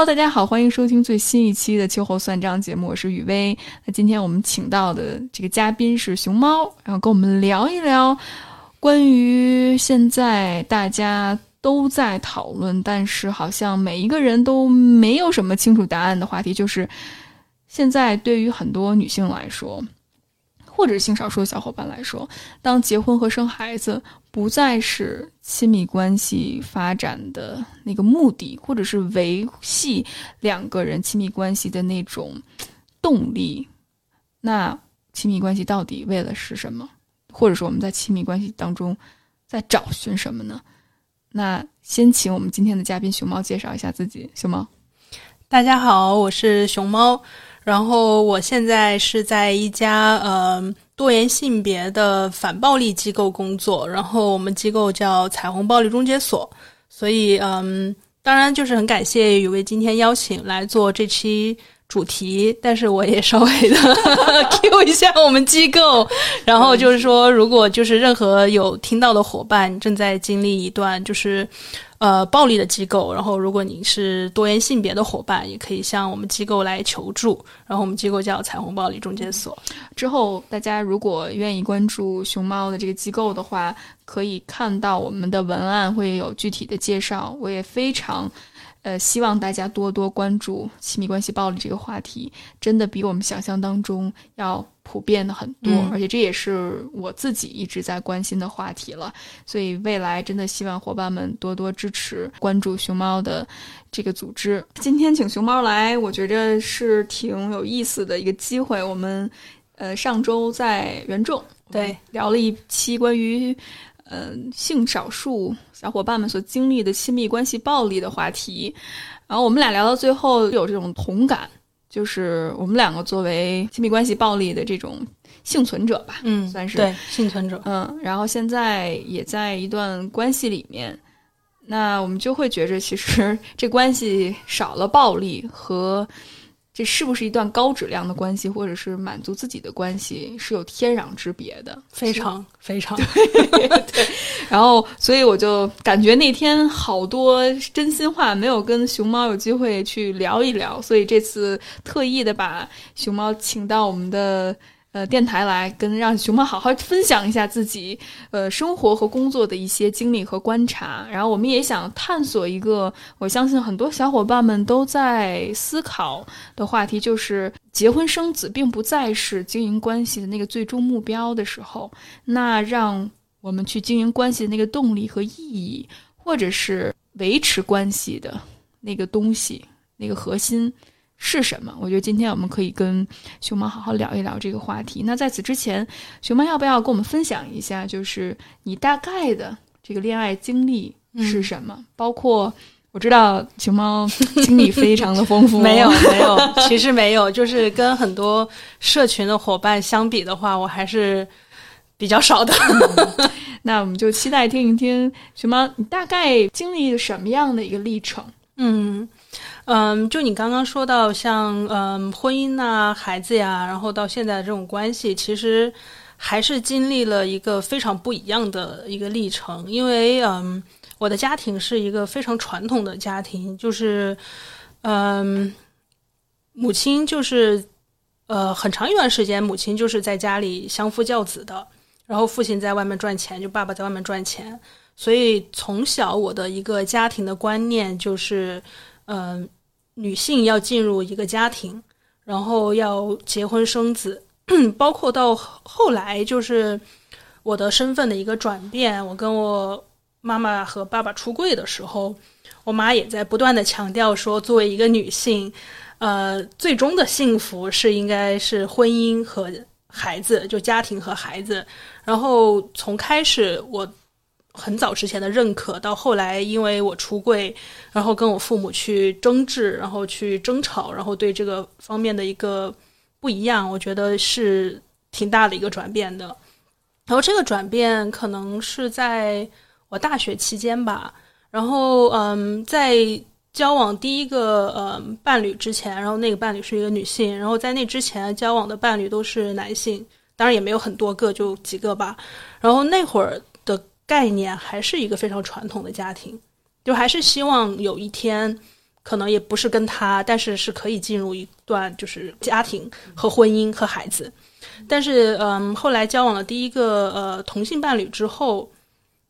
Hello，大家好，欢迎收听最新一期的秋后算账节目，我是雨薇。那今天我们请到的这个嘉宾是熊猫，然后跟我们聊一聊关于现在大家都在讨论，但是好像每一个人都没有什么清楚答案的话题，就是现在对于很多女性来说。或者是性少数的小伙伴来说，当结婚和生孩子不再是亲密关系发展的那个目的，或者是维系两个人亲密关系的那种动力，那亲密关系到底为了是什么？或者说我们在亲密关系当中在找寻什么呢？那先请我们今天的嘉宾熊猫介绍一下自己。熊猫，大家好，我是熊猫。然后我现在是在一家呃多元性别的反暴力机构工作，然后我们机构叫彩虹暴力中介所，所以嗯，当然就是很感谢雨薇今天邀请来做这期主题，但是我也稍微的 Q 一下我们机构，然后就是说，如果就是任何有听到的伙伴正在经历一段就是。呃，暴力的机构。然后，如果你是多元性别的伙伴，也可以向我们机构来求助。然后，我们机构叫彩虹暴力中介所。之后，大家如果愿意关注熊猫的这个机构的话，可以看到我们的文案会有具体的介绍。我也非常。呃，希望大家多多关注亲密关系暴力这个话题，真的比我们想象当中要普遍的很多，而且这也是我自己一直在关心的话题了。所以未来真的希望伙伴们多多支持关注熊猫的这个组织。今天请熊猫来，我觉着是挺有意思的一个机会。我们呃上周在原众对聊了一期关于。嗯，性少数小伙伴们所经历的亲密关系暴力的话题，然后我们俩聊到最后有这种同感，就是我们两个作为亲密关系暴力的这种幸存者吧，嗯，算是对幸存者，嗯，然后现在也在一段关系里面，那我们就会觉着其实这关系少了暴力和。这是不是一段高质量的关系，或者是满足自己的关系，是有天壤之别的，非常非常对。然后，所以我就感觉那天好多真心话没有跟熊猫有机会去聊一聊，所以这次特意的把熊猫请到我们的。呃，电台来跟让熊猫好好分享一下自己呃生活和工作的一些经历和观察，然后我们也想探索一个我相信很多小伙伴们都在思考的话题，就是结婚生子并不再是经营关系的那个最终目标的时候，那让我们去经营关系的那个动力和意义，或者是维持关系的那个东西，那个核心。是什么？我觉得今天我们可以跟熊猫好好聊一聊这个话题。那在此之前，熊猫要不要跟我们分享一下，就是你大概的这个恋爱经历是什么？包括我知道熊猫经历非常的丰富，没 有没有，其实没有，就是跟很多社群的伙伴相比的话，我还是比较少的。那我们就期待听一听熊猫你大概经历什么样的一个历程？嗯。嗯，就你刚刚说到像嗯婚姻呐、孩子呀，然后到现在这种关系，其实还是经历了一个非常不一样的一个历程。因为嗯，我的家庭是一个非常传统的家庭，就是嗯，母亲就是呃很长一段时间，母亲就是在家里相夫教子的，然后父亲在外面赚钱，就爸爸在外面赚钱。所以从小我的一个家庭的观念就是嗯。女性要进入一个家庭，然后要结婚生子，包括到后来就是我的身份的一个转变。我跟我妈妈和爸爸出柜的时候，我妈也在不断的强调说，作为一个女性，呃，最终的幸福是应该是婚姻和孩子，就家庭和孩子。然后从开始我。很早之前的认可，到后来因为我出柜，然后跟我父母去争执，然后去争吵，然后对这个方面的一个不一样，我觉得是挺大的一个转变的。然后这个转变可能是在我大学期间吧。然后嗯，在交往第一个嗯伴侣之前，然后那个伴侣是一个女性，然后在那之前交往的伴侣都是男性，当然也没有很多个，就几个吧。然后那会儿。概念还是一个非常传统的家庭，就还是希望有一天可能也不是跟他，但是是可以进入一段就是家庭和婚姻和孩子。但是，嗯，后来交往了第一个呃同性伴侣之后，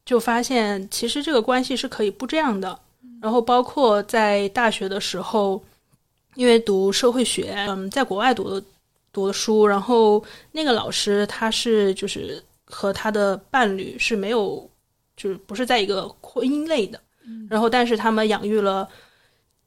就发现其实这个关系是可以不这样的。然后，包括在大学的时候，因为读社会学，嗯，在国外读的读的书，然后那个老师他是就是和他的伴侣是没有，就是不是在一个婚姻类的。然后，但是他们养育了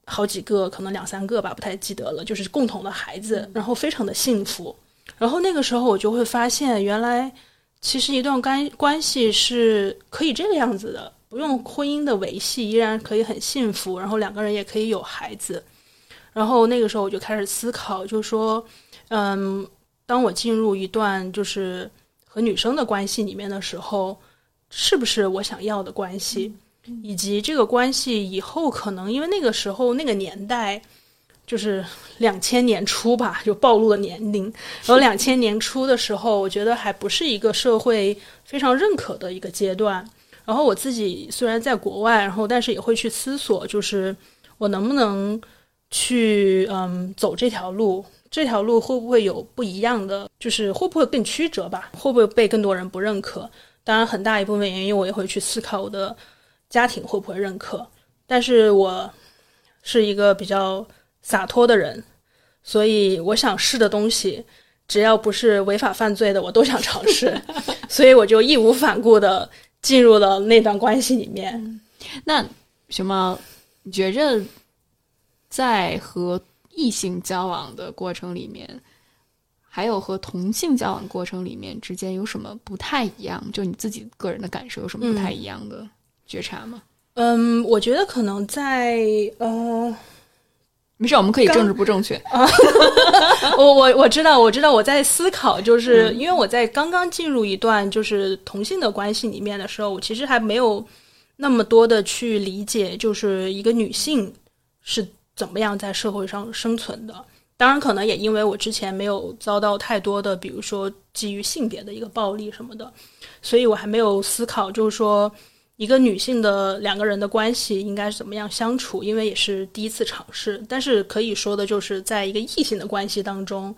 好几个，可能两三个吧，不太记得了，就是共同的孩子，然后非常的幸福。然后那个时候我就会发现，原来其实一段关关系是可以这个样子的，不用婚姻的维系，依然可以很幸福，然后两个人也可以有孩子。然后那个时候我就开始思考，就说，嗯，当我进入一段就是和女生的关系里面的时候，是不是我想要的关系？以及这个关系以后可能，因为那个时候那个年代。就是两千年初吧，就暴露了年龄。然后两千年初的时候，我觉得还不是一个社会非常认可的一个阶段。然后我自己虽然在国外，然后但是也会去思索，就是我能不能去嗯走这条路？这条路会不会有不一样的？就是会不会更曲折吧？会不会被更多人不认可？当然，很大一部分原因我也会去思考我的家庭会不会认可。但是我是一个比较。洒脱的人，所以我想试的东西，只要不是违法犯罪的，我都想尝试。所以我就义无反顾的进入了那段关系里面。那熊猫，你觉着在和异性交往的过程里面，还有和同性交往过程里面之间有什么不太一样？就你自己个人的感受有什么不太一样的觉察吗？嗯，我觉得可能在呃。没事，我们可以政治不正确 啊。我我我知道，我知道我在思考，就是因为我在刚刚进入一段就是同性的关系里面的时候，我其实还没有那么多的去理解，就是一个女性是怎么样在社会上生存的。当然，可能也因为我之前没有遭到太多的，比如说基于性别的一个暴力什么的，所以我还没有思考，就是说。一个女性的两个人的关系应该怎么样相处？因为也是第一次尝试，但是可以说的就是，在一个异性的关系当中，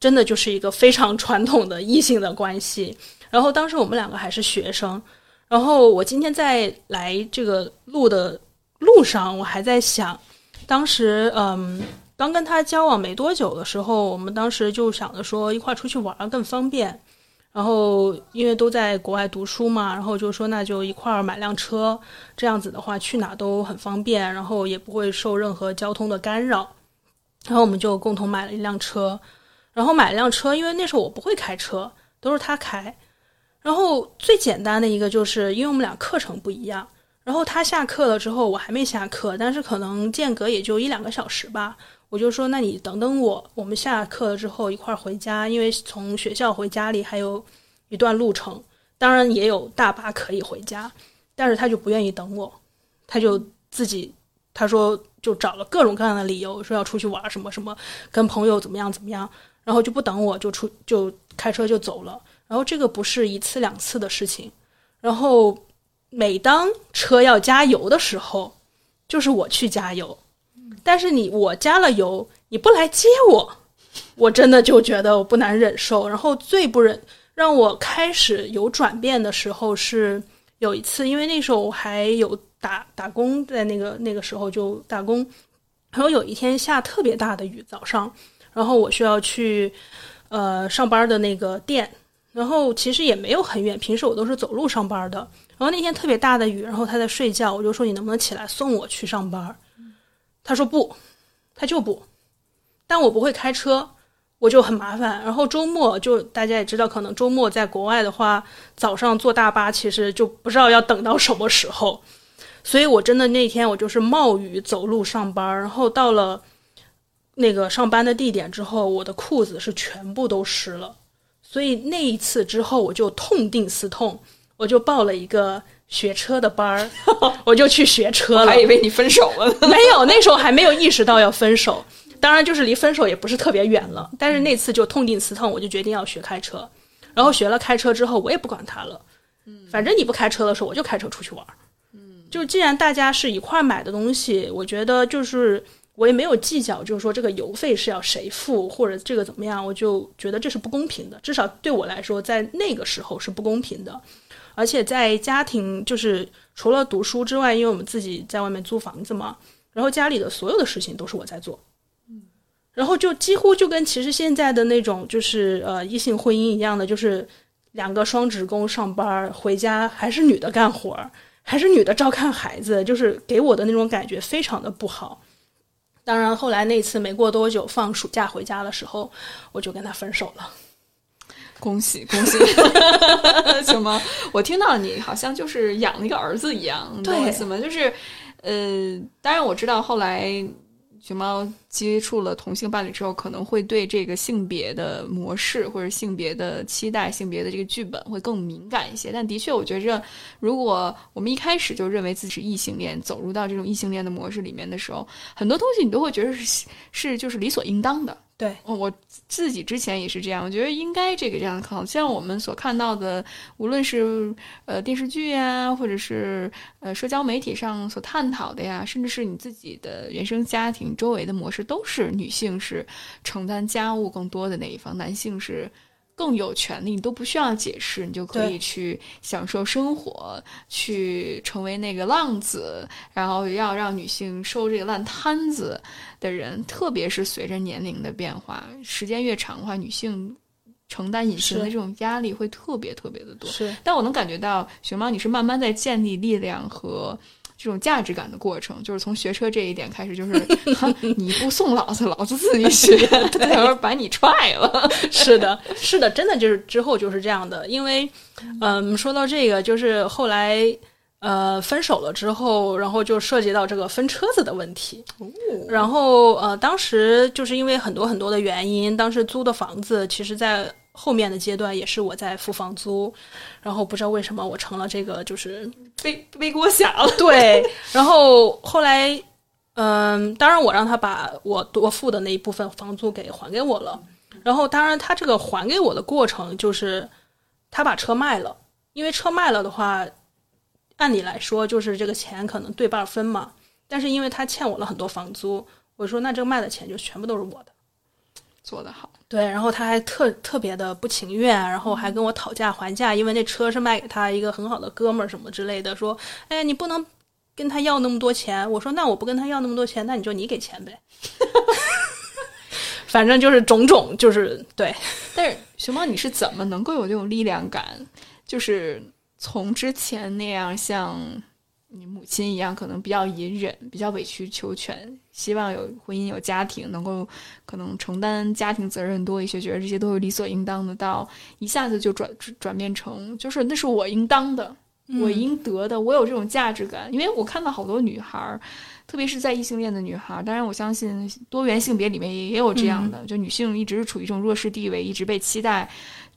真的就是一个非常传统的异性的关系。然后当时我们两个还是学生，然后我今天在来这个路的路上，我还在想，当时嗯，刚跟他交往没多久的时候，我们当时就想着说一块出去玩更方便。然后因为都在国外读书嘛，然后就说那就一块儿买辆车，这样子的话去哪都很方便，然后也不会受任何交通的干扰。然后我们就共同买了一辆车，然后买了辆车，因为那时候我不会开车，都是他开。然后最简单的一个就是因为我们俩课程不一样，然后他下课了之后我还没下课，但是可能间隔也就一两个小时吧。我就说，那你等等我，我们下课了之后一块儿回家，因为从学校回家里还有一段路程，当然也有大巴可以回家，但是他就不愿意等我，他就自己他说就找了各种各样的理由，说要出去玩什么什么，跟朋友怎么样怎么样，然后就不等我就出就开车就走了，然后这个不是一次两次的事情，然后每当车要加油的时候，就是我去加油。但是你我加了油，你不来接我，我真的就觉得我不难忍受。然后最不忍让我开始有转变的时候是有一次，因为那时候我还有打打工，在那个那个时候就打工。然后有一天下特别大的雨，早上，然后我需要去呃上班的那个店，然后其实也没有很远，平时我都是走路上班的。然后那天特别大的雨，然后他在睡觉，我就说你能不能起来送我去上班？他说不，他就不，但我不会开车，我就很麻烦。然后周末就大家也知道，可能周末在国外的话，早上坐大巴其实就不知道要等到什么时候。所以我真的那天我就是冒雨走路上班，然后到了那个上班的地点之后，我的裤子是全部都湿了。所以那一次之后，我就痛定思痛，我就报了一个。学车的班儿，我就去学车了。还以为你分手了，没有，那时候还没有意识到要分手。当然，就是离分手也不是特别远了。但是那次就痛定思痛，我就决定要学开车。然后学了开车之后，我也不管他了。嗯，反正你不开车的时候，我就开车出去玩。嗯，就既然大家是一块儿买的东西，我觉得就是我也没有计较，就是说这个邮费是要谁付或者这个怎么样，我就觉得这是不公平的。至少对我来说，在那个时候是不公平的。而且在家庭，就是除了读书之外，因为我们自己在外面租房子嘛，然后家里的所有的事情都是我在做。然后就几乎就跟其实现在的那种就是呃异性婚姻一样的，就是两个双职工上班回家还是女的干活，还是女的照看孩子，就是给我的那种感觉非常的不好。当然后来那次没过多久放暑假回家的时候，我就跟他分手了。恭喜恭喜，熊猫？我听到你好像就是养了一个儿子一样，对，怎么？就是呃，当然我知道后来。熊猫接触了同性伴侣之后，可能会对这个性别的模式或者性别的期待、性别的这个剧本会更敏感一些。但的确，我觉着，如果我们一开始就认为自己是异性恋，走入到这种异性恋的模式里面的时候，很多东西你都会觉得是是就是理所应当的。对，我自己之前也是这样，我觉得应该这个这样，好像我们所看到的，无论是呃电视剧呀，或者是呃社交媒体上所探讨的呀，甚至是你自己的原生家庭周围的模式，都是女性是承担家务更多的那一方，男性是。更有权利，你都不需要解释，你就可以去享受生活，去成为那个浪子，然后要让女性收这个烂摊子的人。特别是随着年龄的变化，时间越长的话，女性承担隐形的这种压力会特别特别的多。是，但我能感觉到熊猫，你是慢慢在建立力量和。这种价值感的过程，就是从学车这一点开始，就是 你不送老子，老子自己学，对，把你踹了。是的，是的，真的就是之后就是这样的。因为，嗯，说到这个，就是后来呃分手了之后，然后就涉及到这个分车子的问题。然后呃，当时就是因为很多很多的原因，当时租的房子，其实在。后面的阶段也是我在付房租，然后不知道为什么我成了这个就是背背锅侠了。对，然后后来，嗯，当然我让他把我多付的那一部分房租给还给我了。然后当然他这个还给我的过程就是他把车卖了，因为车卖了的话，按理来说就是这个钱可能对半分嘛。但是因为他欠我了很多房租，我说那这个卖的钱就全部都是我的。做得好，对，然后他还特特别的不情愿，然后还跟我讨价还价，因为那车是卖给他一个很好的哥们儿什么之类的，说，哎，你不能跟他要那么多钱。我说，那我不跟他要那么多钱，那你就你给钱呗。反正就是种种，就是对。但是熊猫，你是怎么能够有这种力量感？就是从之前那样像。你母亲一样，可能比较隐忍，比较委曲求全，希望有婚姻、有家庭，能够可能承担家庭责任多一些，觉得这些都是理所应当的。到一下子就转转变成，就是那是我应当的，我应得的，我有这种价值感。因为我看到好多女孩，特别是在异性恋的女孩，当然我相信多元性别里面也也有这样的，就女性一直是处于一种弱势地位，一直被期待。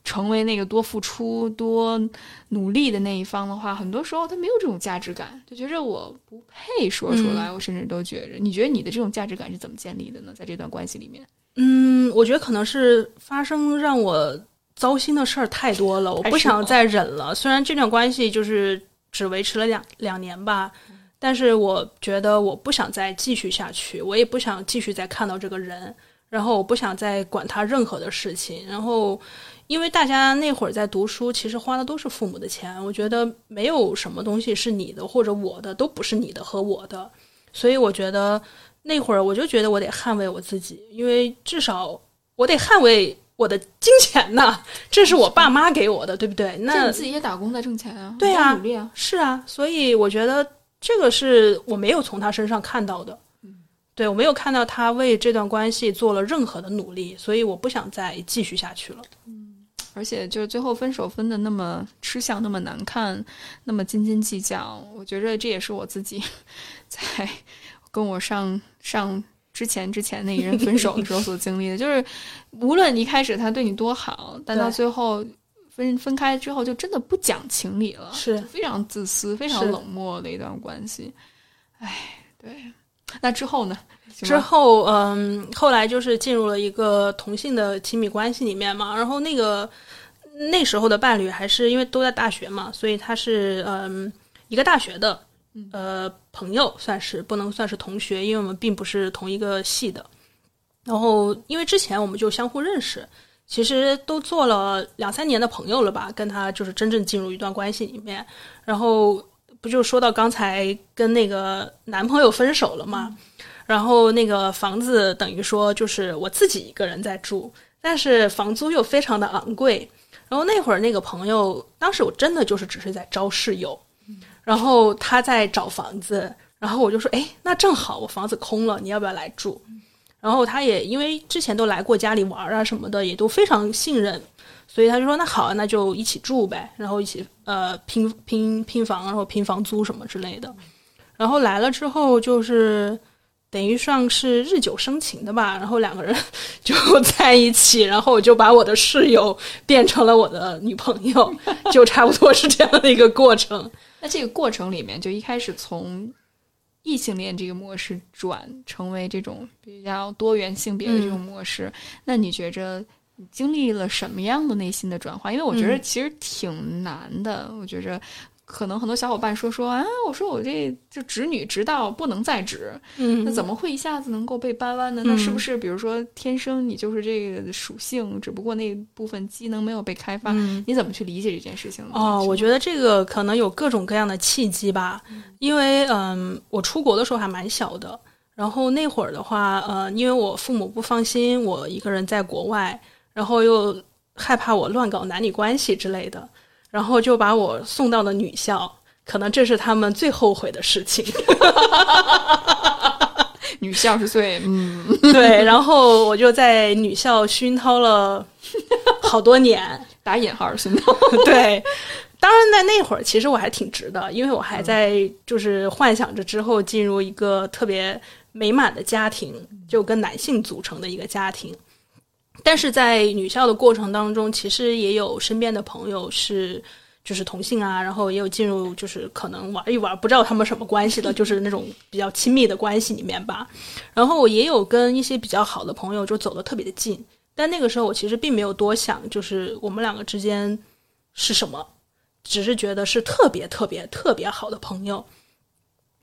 成为那个多付出、多努力的那一方的话，很多时候他没有这种价值感，就觉着我不配说出来。我甚至都觉着，你觉得你的这种价值感是怎么建立的呢？在这段关系里面，嗯，我觉得可能是发生让我糟心的事儿太多了，我不想再忍了。虽然这段关系就是只维持了两两年吧，但是我觉得我不想再继续下去，我也不想继续再看到这个人，然后我不想再管他任何的事情，然后。因为大家那会儿在读书，其实花的都是父母的钱。我觉得没有什么东西是你的或者我的，都不是你的和我的。所以我觉得那会儿我就觉得我得捍卫我自己，因为至少我得捍卫我的金钱呐，这是我爸妈给我的，对不对？那你自己也打工在挣钱啊，对啊，努力啊，是啊。所以我觉得这个是我没有从他身上看到的，对我没有看到他为这段关系做了任何的努力，所以我不想再继续下去了。而且就是最后分手分的那么吃相，那么难看，那么斤斤计较。我觉着这也是我自己 在跟我上上之前之前那一任分手的时候所经历的。就是无论一开始他对你多好，但到最后分分开之后，就真的不讲情理了，是非常自私、非常冷漠的一段关系。哎，对。那之后呢？之后，嗯，后来就是进入了一个同性的亲密关系里面嘛。然后那个那时候的伴侣还是因为都在大学嘛，所以他是嗯一个大学的呃朋友，算是不能算是同学，因为我们并不是同一个系的。然后因为之前我们就相互认识，其实都做了两三年的朋友了吧，跟他就是真正进入一段关系里面。然后不就说到刚才跟那个男朋友分手了嘛？然后那个房子等于说就是我自己一个人在住，但是房租又非常的昂贵。然后那会儿那个朋友，当时我真的就是只是在招室友，然后他在找房子，然后我就说，哎，那正好我房子空了，你要不要来住？然后他也因为之前都来过家里玩啊什么的，也都非常信任，所以他就说那好，那就一起住呗，然后一起呃拼拼拼房，然后拼房租什么之类的。然后来了之后就是。等于算是日久生情的吧，然后两个人 就在一起，然后我就把我的室友变成了我的女朋友，就差不多是这样的一个过程。那这个过程里面，就一开始从异性恋这个模式转成为这种比较多元性别的这种模式，那你觉着你经历了什么样的内心的转化？因为我觉得其实挺难的，我觉着。可能很多小伙伴说说啊，我说我这就直女直到不能再直，嗯，那怎么会一下子能够被掰弯呢？那是不是比如说天生你就是这个属性，只不过那部分机能没有被开发？你怎么去理解这件事情呢？哦，我觉得这个可能有各种各样的契机吧，因为嗯，我出国的时候还蛮小的，然后那会儿的话，呃，因为我父母不放心我一个人在国外，然后又害怕我乱搞男女关系之类的。然后就把我送到了女校，可能这是他们最后悔的事情。女校是最嗯对，然后我就在女校熏陶了好多年，打引号熏陶。对，当然在那会儿其实我还挺直的，因为我还在就是幻想着之后进入一个特别美满的家庭，就跟男性组成的一个家庭。但是在女校的过程当中，其实也有身边的朋友是就是同性啊，然后也有进入就是可能玩一玩，不知道他们什么关系的，就是那种比较亲密的关系里面吧。然后我也有跟一些比较好的朋友就走得特别的近，但那个时候我其实并没有多想，就是我们两个之间是什么，只是觉得是特别特别特别好的朋友。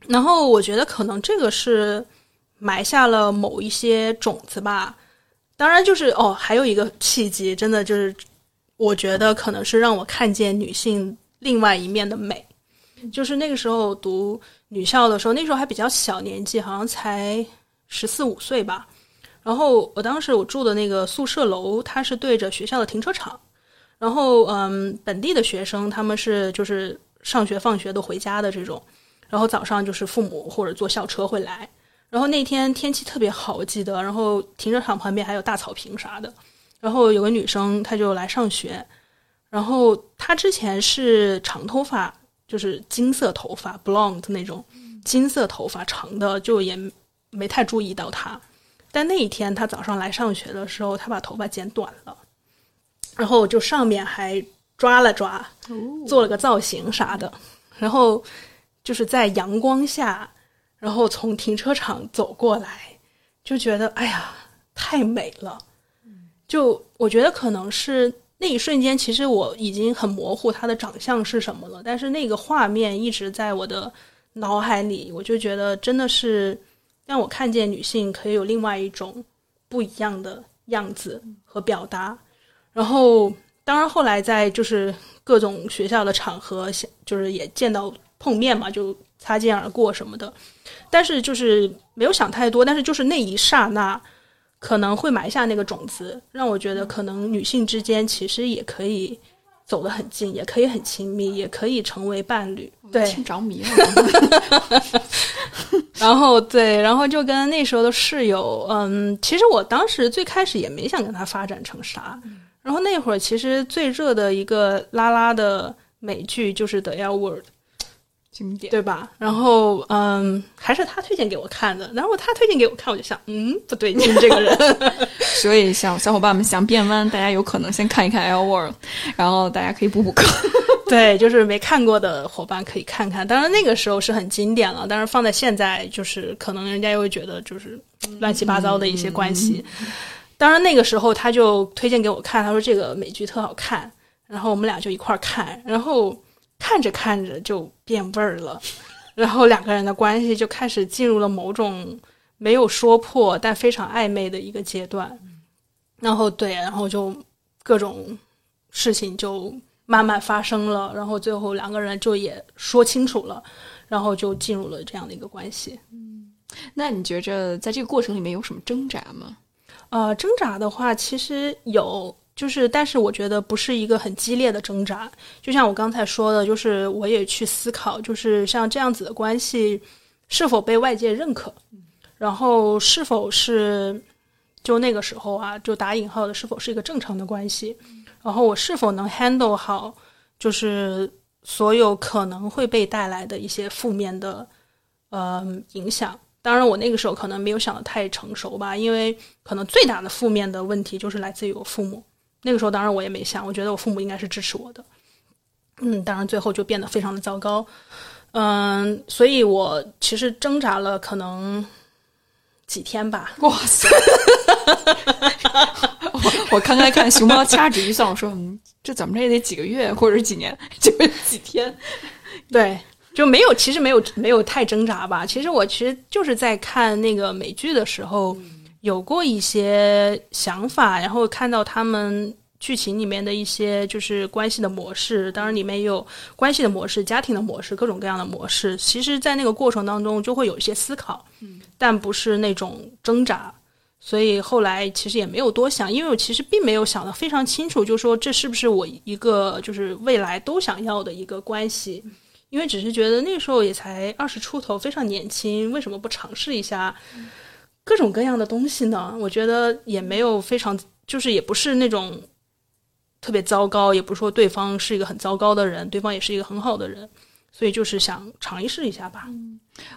然后我觉得可能这个是埋下了某一些种子吧。当然，就是哦，还有一个契机，真的就是，我觉得可能是让我看见女性另外一面的美。就是那个时候读女校的时候，那时候还比较小年纪，好像才十四五岁吧。然后我当时我住的那个宿舍楼，它是对着学校的停车场。然后嗯，本地的学生他们是就是上学放学都回家的这种，然后早上就是父母或者坐校车会来。然后那天天气特别好，我记得。然后停车场旁边还有大草坪啥的。然后有个女生，她就来上学。然后她之前是长头发，就是金色头发，blonde 那种金色头发长的，就也没太注意到她。但那一天她早上来上学的时候，她把头发剪短了，然后就上面还抓了抓，做了个造型啥的。然后就是在阳光下。然后从停车场走过来，就觉得哎呀，太美了。就我觉得可能是那一瞬间，其实我已经很模糊她的长相是什么了，但是那个画面一直在我的脑海里，我就觉得真的是让我看见女性可以有另外一种不一样的样子和表达。然后，当然后来在就是各种学校的场合，就是也见到碰面嘛，就擦肩而过什么的。但是就是没有想太多，但是就是那一刹那，可能会埋下那个种子，让我觉得可能女性之间其实也可以走得很近，也可以很亲密，也可以成为伴侣。对，着迷了。然后对，然后就跟那时候的室友，嗯，其实我当时最开始也没想跟他发展成啥。然后那会儿其实最热的一个拉拉的美剧就是《The L Word》。经典对吧？然后嗯，还是他推荐给我看的。然后他推荐给我看，我就想，嗯，不对劲，这个人。所以，小小伙伴们想变弯，大家有可能先看一看《L World》，然后大家可以补补课。对，就是没看过的伙伴可以看看。当然那个时候是很经典了，但是放在现在，就是可能人家又会觉得就是乱七八糟的一些关系。当然那个时候他就推荐给我看，他说这个美剧特好看，然后我们俩就一块儿看，然后。看着看着就变味儿了，然后两个人的关系就开始进入了某种没有说破但非常暧昧的一个阶段。然后对，然后就各种事情就慢慢发生了，然后最后两个人就也说清楚了，然后就进入了这样的一个关系。那你觉着在这个过程里面有什么挣扎吗？呃，挣扎的话，其实有，就是但是我觉得不是一个很激烈的挣扎。就像我刚才说的，就是我也去思考，就是像这样子的关系是否被外界认可，然后是否是就那个时候啊，就打引号的是否是一个正常的关系，然后我是否能 handle 好，就是所有可能会被带来的一些负面的呃影响。当然，我那个时候可能没有想的太成熟吧，因为可能最大的负面的问题就是来自于我父母。那个时候，当然我也没想，我觉得我父母应该是支持我的。嗯，当然最后就变得非常的糟糕。嗯，所以我其实挣扎了可能几天吧。哇塞！我我刚才看熊猫掐指一算，我说嗯，这怎么着也得几个月或者是几年，就是几天。对。就没有，其实没有没有太挣扎吧。其实我其实就是在看那个美剧的时候，有过一些想法，然后看到他们剧情里面的一些就是关系的模式。当然里面有关系的模式、家庭的模式、各种各样的模式。其实，在那个过程当中，就会有一些思考，但不是那种挣扎。所以后来其实也没有多想，因为我其实并没有想得非常清楚，就说这是不是我一个就是未来都想要的一个关系。因为只是觉得那时候也才二十出头，非常年轻，为什么不尝试一下各种各样的东西呢？我觉得也没有非常，就是也不是那种特别糟糕，也不是说对方是一个很糟糕的人，对方也是一个很好的人，所以就是想尝试一下吧。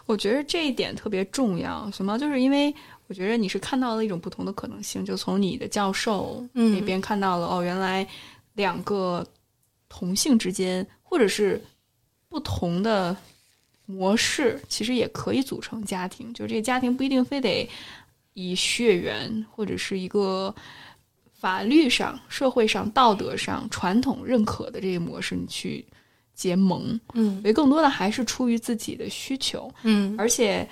我觉得这一点特别重要，熊猫，就是因为我觉得你是看到了一种不同的可能性，就从你的教授那边看到了哦，原来两个同性之间，或者是。不同的模式其实也可以组成家庭，就这个家庭不一定非得以血缘或者是一个法律上、社会上、道德上传统认可的这个模式你去结盟，嗯，所以更多的还是出于自己的需求，嗯，而且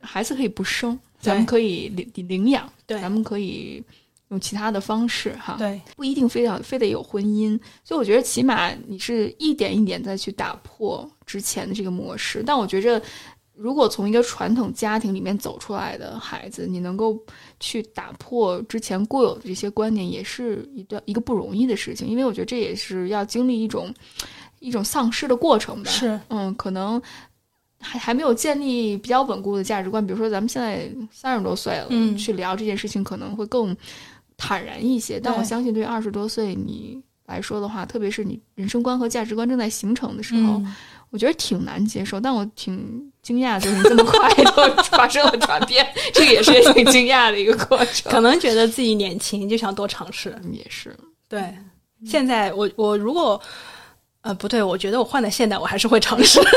孩子可以不生，咱们可以领领养，对，咱们可以。用其他的方式哈，对，不一定非要非得有婚姻，所以我觉得起码你是一点一点再去打破之前的这个模式。但我觉着，如果从一个传统家庭里面走出来的孩子，你能够去打破之前固有的这些观念，也是一段一个不容易的事情。因为我觉得这也是要经历一种一种丧失的过程吧。是，嗯，可能还还没有建立比较稳固的价值观。比如说咱们现在三十多岁了，嗯，去聊这件事情可能会更。坦然一些，但我相信对二十多岁你来说的话，特别是你人生观和价值观正在形成的时候，我觉得挺难接受。但我挺惊讶，就是这么快 就发生了转变，这个也是挺惊讶的一个过程。可能觉得自己年轻，就想多尝试。也是，对。现在我我如果呃不对，我觉得我换在现代，我还是会尝试。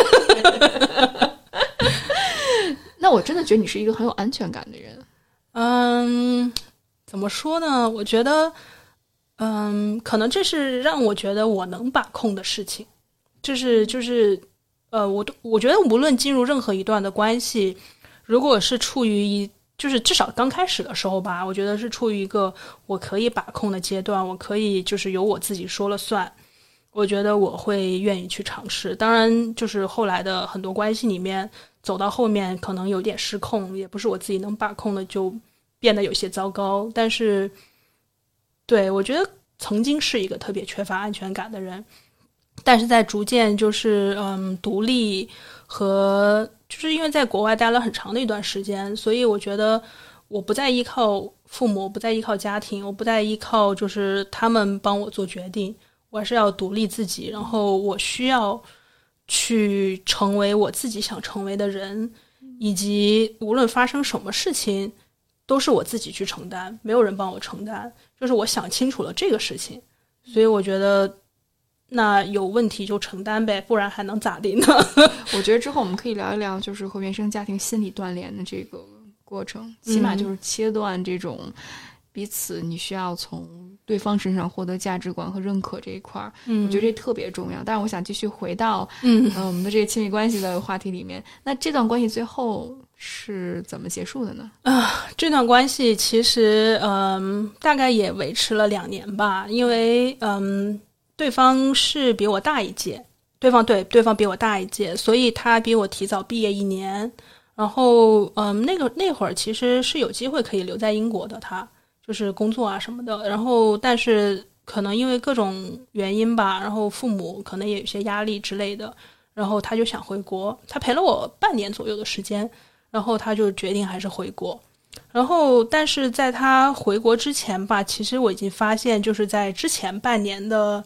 那我真的觉得你是一个很有安全感的人。嗯。怎么说呢？我觉得，嗯，可能这是让我觉得我能把控的事情，就是就是，呃，我我觉得无论进入任何一段的关系，如果是处于一，就是至少刚开始的时候吧，我觉得是处于一个我可以把控的阶段，我可以就是由我自己说了算，我觉得我会愿意去尝试。当然，就是后来的很多关系里面，走到后面可能有点失控，也不是我自己能把控的，就。变得有些糟糕，但是，对我觉得曾经是一个特别缺乏安全感的人，但是在逐渐就是嗯独立和就是因为在国外待了很长的一段时间，所以我觉得我不再依靠父母，不再依靠家庭，我不再依靠就是他们帮我做决定，我还是要独立自己，然后我需要去成为我自己想成为的人，以及无论发生什么事情。都是我自己去承担，没有人帮我承担。就是我想清楚了这个事情，所以我觉得那有问题就承担呗，不然还能咋地呢？我觉得之后我们可以聊一聊，就是和原生家庭心理断联的这个过程，起码就是切断这种彼此，你需要从对方身上获得价值观和认可这一块儿，嗯，我觉得这特别重要。但是我想继续回到嗯呃我们的这个亲密关系的话题里面，那这段关系最后是怎么结束的呢？啊这段关系其实嗯大概也维持了两年吧，因为嗯对方是比我大一届，对方对对方比我大一届，所以他比我提早毕业一年。然后嗯那个那会儿其实是有机会可以留在英国的，他就是工作啊什么的。然后但是可能因为各种原因吧，然后父母可能也有些压力之类的，然后他就想回国。他陪了我半年左右的时间，然后他就决定还是回国。然后，但是在他回国之前吧，其实我已经发现，就是在之前半年的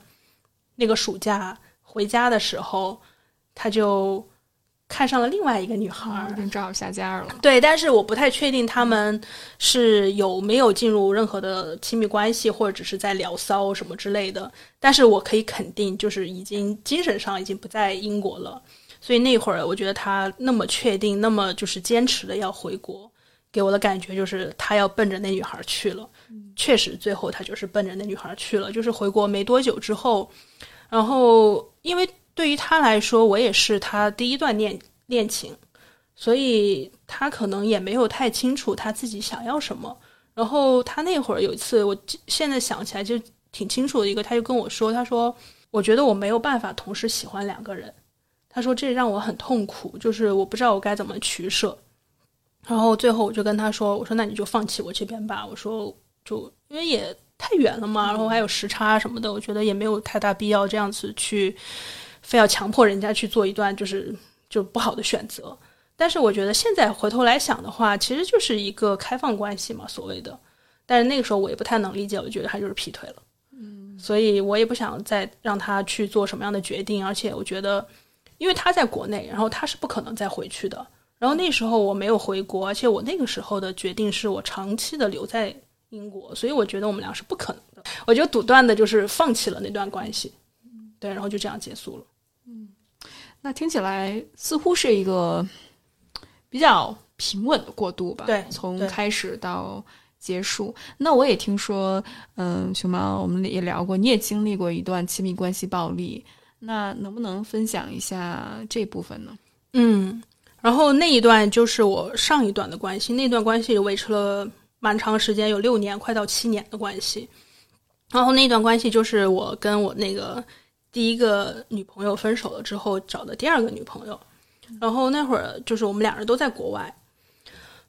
那个暑假回家的时候，他就看上了另外一个女孩儿已。经正好下家了。对，但是我不太确定他们是有没有进入任何的亲密关系，或者只是在聊骚什么之类的。但是我可以肯定，就是已经精神上已经不在英国了。所以那会儿，我觉得他那么确定，那么就是坚持的要回国，给我的感觉就是他要奔着那女孩去了。确实，最后他就是奔着那女孩去了。就是回国没多久之后，然后因为对于他来说，我也是他第一段恋恋情，所以他可能也没有太清楚他自己想要什么。然后他那会儿有一次，我现在想起来就挺清楚的一个，他就跟我说，他说：“我觉得我没有办法同时喜欢两个人。”他说这让我很痛苦，就是我不知道我该怎么取舍。然后最后我就跟他说：“我说那你就放弃我这边吧。”我说就因为也太远了嘛，然后还有时差什么的，我觉得也没有太大必要这样子去非要强迫人家去做一段就是就不好的选择。但是我觉得现在回头来想的话，其实就是一个开放关系嘛，所谓的。但是那个时候我也不太能理解，我觉得他就是劈腿了。嗯，所以我也不想再让他去做什么样的决定，而且我觉得，因为他在国内，然后他是不可能再回去的。然后那时候我没有回国，而且我那个时候的决定是我长期的留在英国，所以我觉得我们俩是不可能的。我就笃断的就是放弃了那段关系，对，然后就这样结束了。嗯那听起来似乎是一个比较平稳的过渡吧？对对从开始到结束。那我也听说，嗯，熊猫，我们也聊过，你也经历过一段亲密关系暴力，那能不能分享一下这部分呢？嗯，然后那一段就是我上一段的关系，那段关系维持了蛮长时间，有六年，快到七年的关系。然后那段关系就是我跟我那个第一个女朋友分手了之后找的第二个女朋友。然后那会儿就是我们两人都在国外，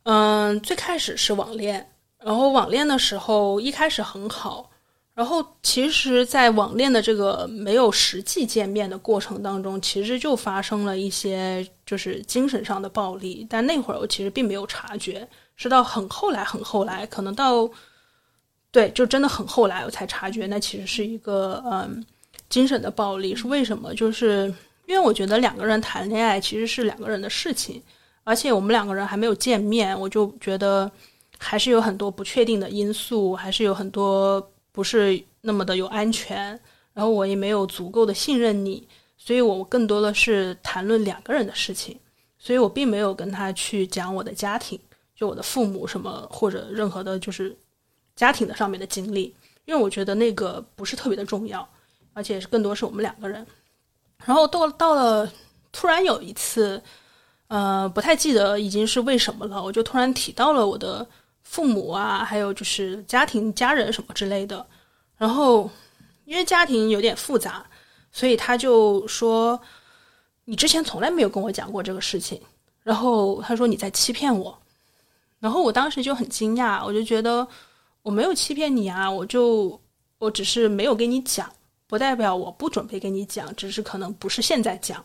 嗯，最开始是网恋，然后网恋的时候一开始很好，然后其实，在网恋的这个没有实际见面的过程当中，其实就发生了一些就是精神上的暴力，但那会儿我其实并没有察觉，是到很后来很后来，可能到对，就真的很后来我才察觉，那其实是一个嗯精神的暴力，是为什么？就是因为我觉得两个人谈恋爱其实是两个人的事情，而且我们两个人还没有见面，我就觉得还是有很多不确定的因素，还是有很多不是那么的有安全，然后我也没有足够的信任你，所以我更多的是谈论两个人的事情，所以我并没有跟他去讲我的家庭，就我的父母什么或者任何的，就是家庭的上面的经历，因为我觉得那个不是特别的重要，而且是更多是我们两个人。然后到到了突然有一次，呃，不太记得已经是为什么了，我就突然提到了我的父母啊，还有就是家庭、家人什么之类的。然后因为家庭有点复杂，所以他就说：“你之前从来没有跟我讲过这个事情。”然后他说：“你在欺骗我。”然后我当时就很惊讶，我就觉得我没有欺骗你啊，我就我只是没有跟你讲，不代表我不准备跟你讲，只是可能不是现在讲。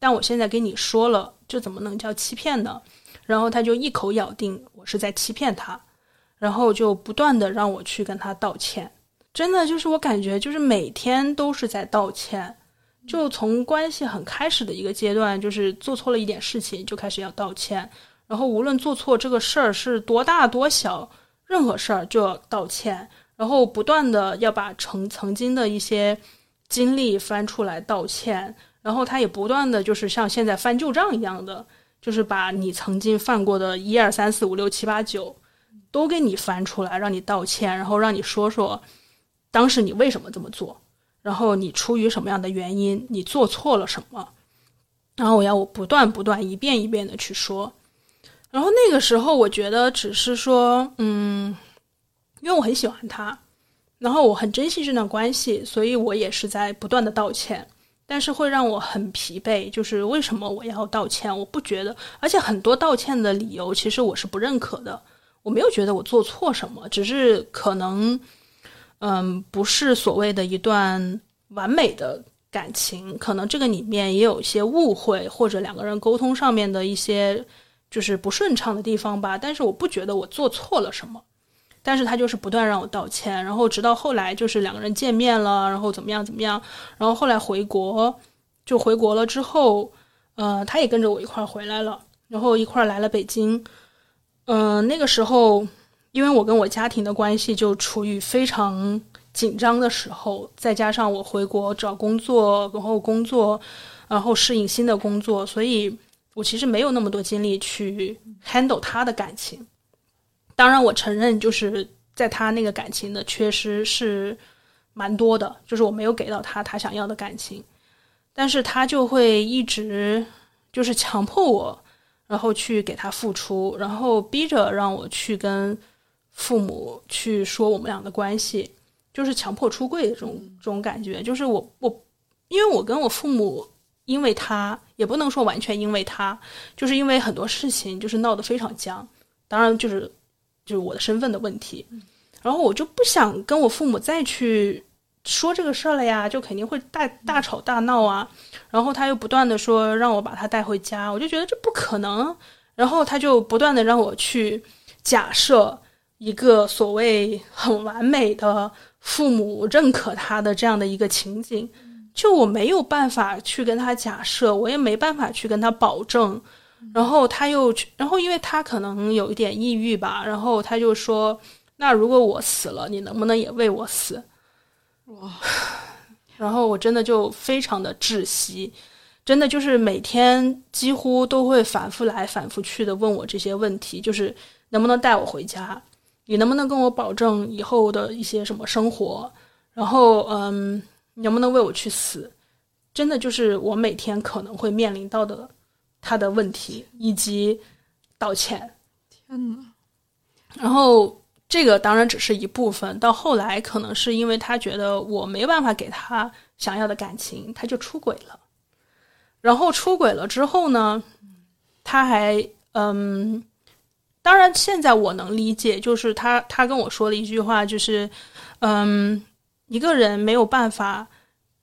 但我现在跟你说了，这怎么能叫欺骗呢？然后他就一口咬定我是在欺骗他，然后就不断的让我去跟他道歉。真的就是我感觉就是每天都是在道歉，就从关系很开始的一个阶段，就是做错了一点事情就开始要道歉，然后无论做错这个事儿是多大多小，任何事儿就要道歉，然后不断的要把曾曾经的一些经历翻出来道歉，然后他也不断的就是像现在翻旧账一样的，就是把你曾经犯过的一二三四五六七八九都给你翻出来，让你道歉，然后让你说说当时你为什么这么做，然后你出于什么样的原因，你做错了什么，然后我要我不断不断一遍一遍的去说。然后那个时候，我觉得只是说，嗯，因为我很喜欢他，然后我很珍惜这段关系，所以我也是在不断的道歉。但是会让我很疲惫，就是为什么我要道歉？我不觉得，而且很多道歉的理由，其实我是不认可的。我没有觉得我做错什么，只是可能，嗯，不是所谓的一段完美的感情，可能这个里面也有一些误会，或者两个人沟通上面的一些。就是不顺畅的地方吧，但是我不觉得我做错了什么，但是他就是不断让我道歉，然后直到后来就是两个人见面了，然后怎么样怎么样，然后后来回国就回国了之后，呃，他也跟着我一块儿回来了，然后一块儿来了北京，嗯，那个时候因为我跟我家庭的关系就处于非常紧张的时候，再加上我回国找工作，然后工作，然后适应新的工作，所以。我其实没有那么多精力去 handle 他的感情，当然我承认，就是在他那个感情的缺失是蛮多的，就是我没有给到他他想要的感情，但是他就会一直就是强迫我，然后去给他付出，然后逼着让我去跟父母去说我们俩的关系，就是强迫出柜的这种这种感觉，就是我我因为我跟我父母。因为他也不能说完全因为他，就是因为很多事情就是闹得非常僵，当然就是就是我的身份的问题，然后我就不想跟我父母再去说这个事儿了呀，就肯定会大大吵大闹啊。然后他又不断的说让我把他带回家，我就觉得这不可能。然后他就不断的让我去假设一个所谓很完美的父母认可他的这样的一个情景。就我没有办法去跟他假设，我也没办法去跟他保证，然后他又，然后因为他可能有一点抑郁吧，然后他就说：“那如果我死了，你能不能也为我死？”哇！然后我真的就非常的窒息，真的就是每天几乎都会反复来反复去的问我这些问题，就是能不能带我回家？你能不能跟我保证以后的一些什么生活？然后，嗯。能不能为我去死？真的就是我每天可能会面临到的他的问题，以及道歉。天呐，然后这个当然只是一部分，到后来可能是因为他觉得我没办法给他想要的感情，他就出轨了。然后出轨了之后呢，他还嗯，当然现在我能理解，就是他他跟我说了一句话，就是嗯。一个人没有办法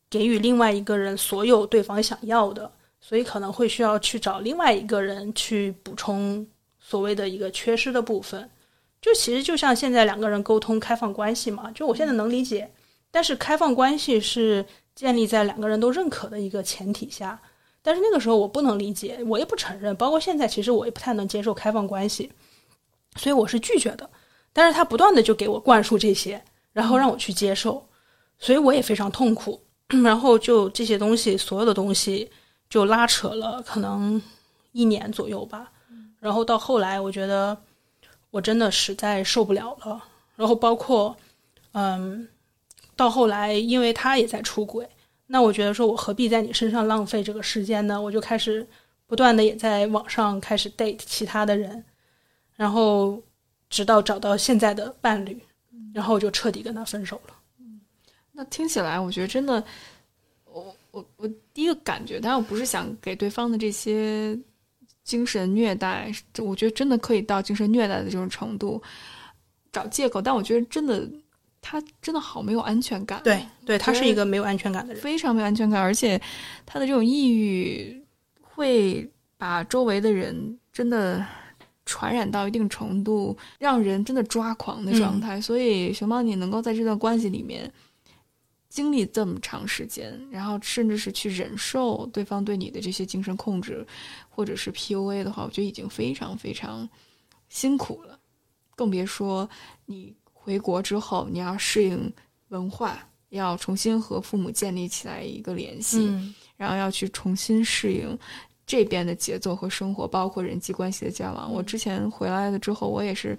给予另外一个人所有对方想要的，所以可能会需要去找另外一个人去补充所谓的一个缺失的部分。就其实就像现在两个人沟通开放关系嘛，就我现在能理解，但是开放关系是建立在两个人都认可的一个前提下。但是那个时候我不能理解，我也不承认，包括现在其实我也不太能接受开放关系，所以我是拒绝的。但是他不断的就给我灌输这些，然后让我去接受。所以我也非常痛苦，然后就这些东西，所有的东西就拉扯了可能一年左右吧。然后到后来，我觉得我真的实在受不了了。然后包括，嗯，到后来，因为他也在出轨，那我觉得说我何必在你身上浪费这个时间呢？我就开始不断的也在网上开始 date 其他的人，然后直到找到现在的伴侣，然后我就彻底跟他分手了。那听起来，我觉得真的，我我我第一个感觉，当然我不是想给对方的这些精神虐待，我觉得真的可以到精神虐待的这种程度，找借口。但我觉得真的，他真的好没有安全感。对，对他是一个没有安全感的人，非常没有安全感，而且他的这种抑郁会把周围的人真的传染到一定程度，让人真的抓狂的状态。所以，熊猫，你能够在这段关系里面。经历这么长时间，然后甚至是去忍受对方对你的这些精神控制，或者是 PUA 的话，我觉得已经非常非常辛苦了。更别说你回国之后，你要适应文化，要重新和父母建立起来一个联系，然后要去重新适应这边的节奏和生活，包括人际关系的交往。我之前回来了之后，我也是。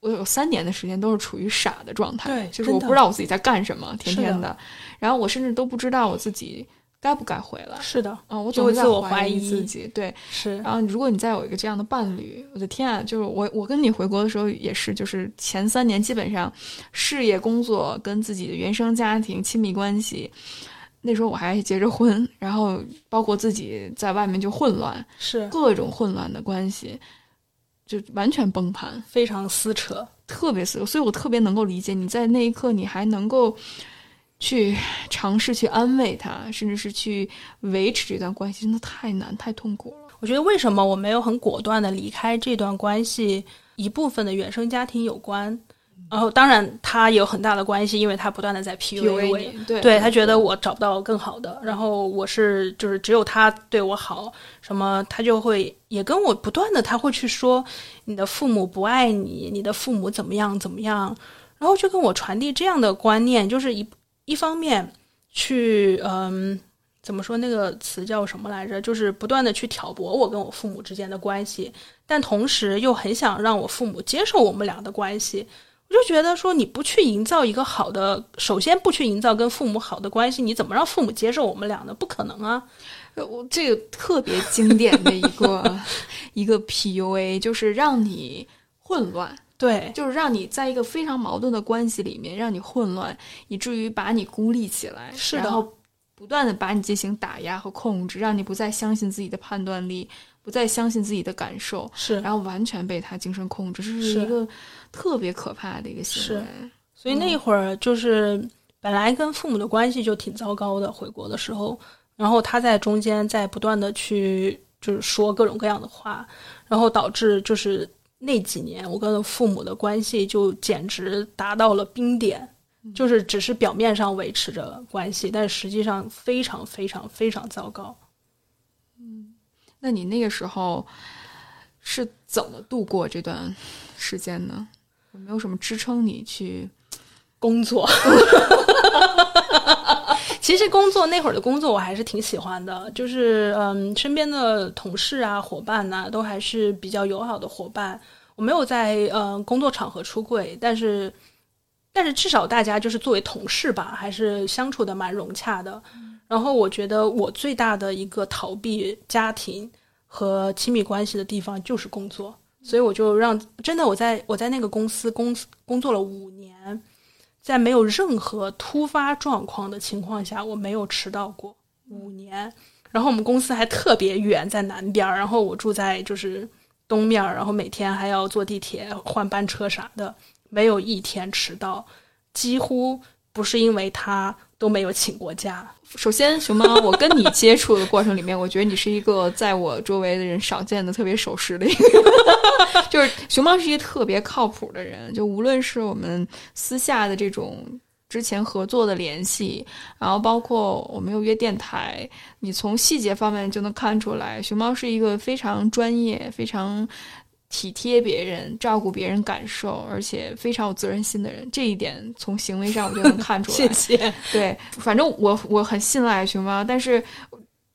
我有三年的时间都是处于傻的状态，对就是我不知道我自己在干什么，天天是的，然后我甚至都不知道我自己该不该回来。是的，嗯，我总是在怀疑疑自己，对。是然后，如果你再有一个这样的伴侣，我的天啊！就是我，我跟你回国的时候也是，就是前三年基本上事业、工作跟自己的原生家庭、亲密关系，那时候我还结着婚，然后包括自己在外面就混乱，是各种混乱的关系，就完全崩盘，非常撕扯，特别撕扯。所以我特别能够理解你在那一刻，你还能够去尝试去安慰他，甚至是去维持这段关系，真的太难太痛苦了。我觉得为什么我没有很果断的离开这段关系，一部分的原生家庭有关，然后当然他有很大的关系，因为他不断的在 PUA 我，对他觉得我找不到更好的，然后我是就是只有他对我好，什么他就会也跟我不断的他会去说你的父母不爱你，你的父母怎么样怎么样，然后就跟我传递这样的观念，就是一一方面去嗯。怎么说那个词叫什么来着？就是不断的去挑拨我跟我父母之间的关系，但同时又很想让我父母接受我们俩的关系。我就觉得说，你不去营造一个好的，首先不去营造跟父母好的关系，你怎么让父母接受我们俩呢？不可能啊！呃我这个特别经典的一个 一个 PUA，就是让你混乱，对，就是让你在一个非常矛盾的关系里面让你混乱，以至于把你孤立起来，是的然后不断的把你进行打压和控制，让你不再相信自己的判断力，不再相信自己的感受，是。然后完全被他精神控制，这是是一个特别可怕的一个行为。所以那会儿就是本来跟父母的关系就挺糟糕的，回国的时候，然后他在中间在不断的去就是说各种各样的话，然后导致就是那几年我跟父母的关系就简直达到了冰点。就是只是表面上维持着关系，但实际上非常非常非常糟糕。那你那个时候是怎么度过这段时间呢？有没有什么支撑你去？工作，其实工作那会儿的工作我还是挺喜欢的，就是嗯，身边的同事啊、伙伴呐、都还是比较友好的伙伴。我没有在嗯工作场合出柜，但是但是至少大家就是作为同事吧，还是相处的蛮融洽的。然后我觉得我最大的一个逃避家庭和亲密关系的地方就是工作，所以我就让真的我在我在那个公司工工作了五年。在没有任何突发状况的情况下，我没有迟到过五年。然后我们公司还特别远，在南边儿，然后我住在就是东面儿，然后每天还要坐地铁换班车啥的，没有一天迟到，几乎不是因为他都没有请过假。首先，熊猫，我跟你接触的过程里面，我觉得你是一个在我周围的人少见的特别守时的一个人。就是熊猫是一个特别靠谱的人，就无论是我们私下的这种之前合作的联系，然后包括我们又约电台，你从细节方面就能看出来，熊猫是一个非常专业、非常体贴别人、照顾别人感受，而且非常有责任心的人。这一点从行为上我就能 看出来。谢谢。对，反正我我很信赖熊猫，但是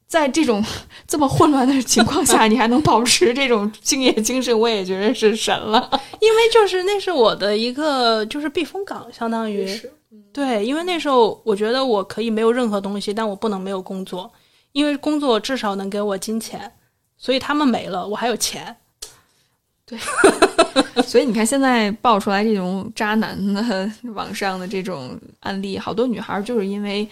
在这种这么混乱的情况下，你还能保持这种敬业精神，我也觉得是神了。因为就是那是我的一个就是避风港，相当于对，因为那时候我觉得我可以没有任何东西，但我不能没有工作，因为工作至少能给我金钱，所以他们没了，我还有钱。所以你看，现在爆出来这种渣男的 网上的这种案例，好多女孩就是因为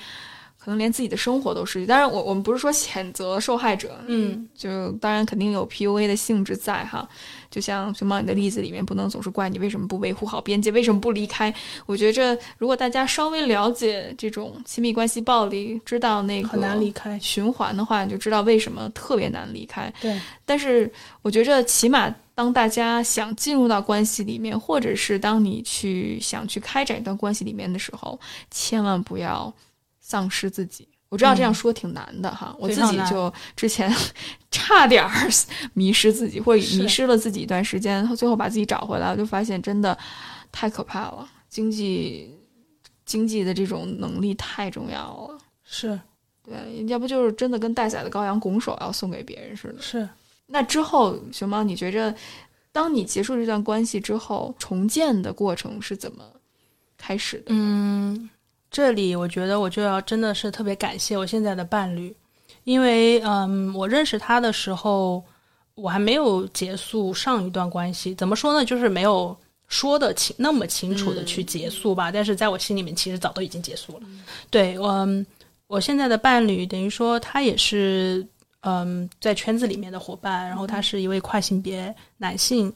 可能连自己的生活都失去。当然，我我们不是说谴责受害者，嗯，就当然肯定有 PUA 的性质在哈。就像熊猫你的例子里面，不能总是怪你为什么不维护好边界，为什么不离开。我觉着，如果大家稍微了解这种亲密关系暴力，知道那个很难离开循环的话，你就知道为什么特别难离开。对，但是我觉着，起码当大家想进入到关系里面，或者是当你去想去开展一段关系里面的时候，千万不要丧失自己。我知道这样说挺难的哈，我自己就之前 差点儿 迷失自己，或者迷失了自己一段时间，最后把自己找回来，我就发现真的太可怕了，经济经济的这种能力太重要了。是对，要不就是真的跟待宰的羔羊拱手要送给别人似的。是。那之后，熊猫，你觉着当你结束这段关系之后，重建的过程是怎么开始的？嗯，这里我觉得我就要真的是特别感谢我现在的伴侣，因为嗯，我认识他的时候，我还没有结束上一段关系。怎么说呢？就是没有说的清那么清楚的去结束吧。但是在我心里面，其实早都已经结束了。对，嗯，我现在的伴侣等于说他也是。嗯，在圈子里面的伙伴，然后他是一位跨性别男性，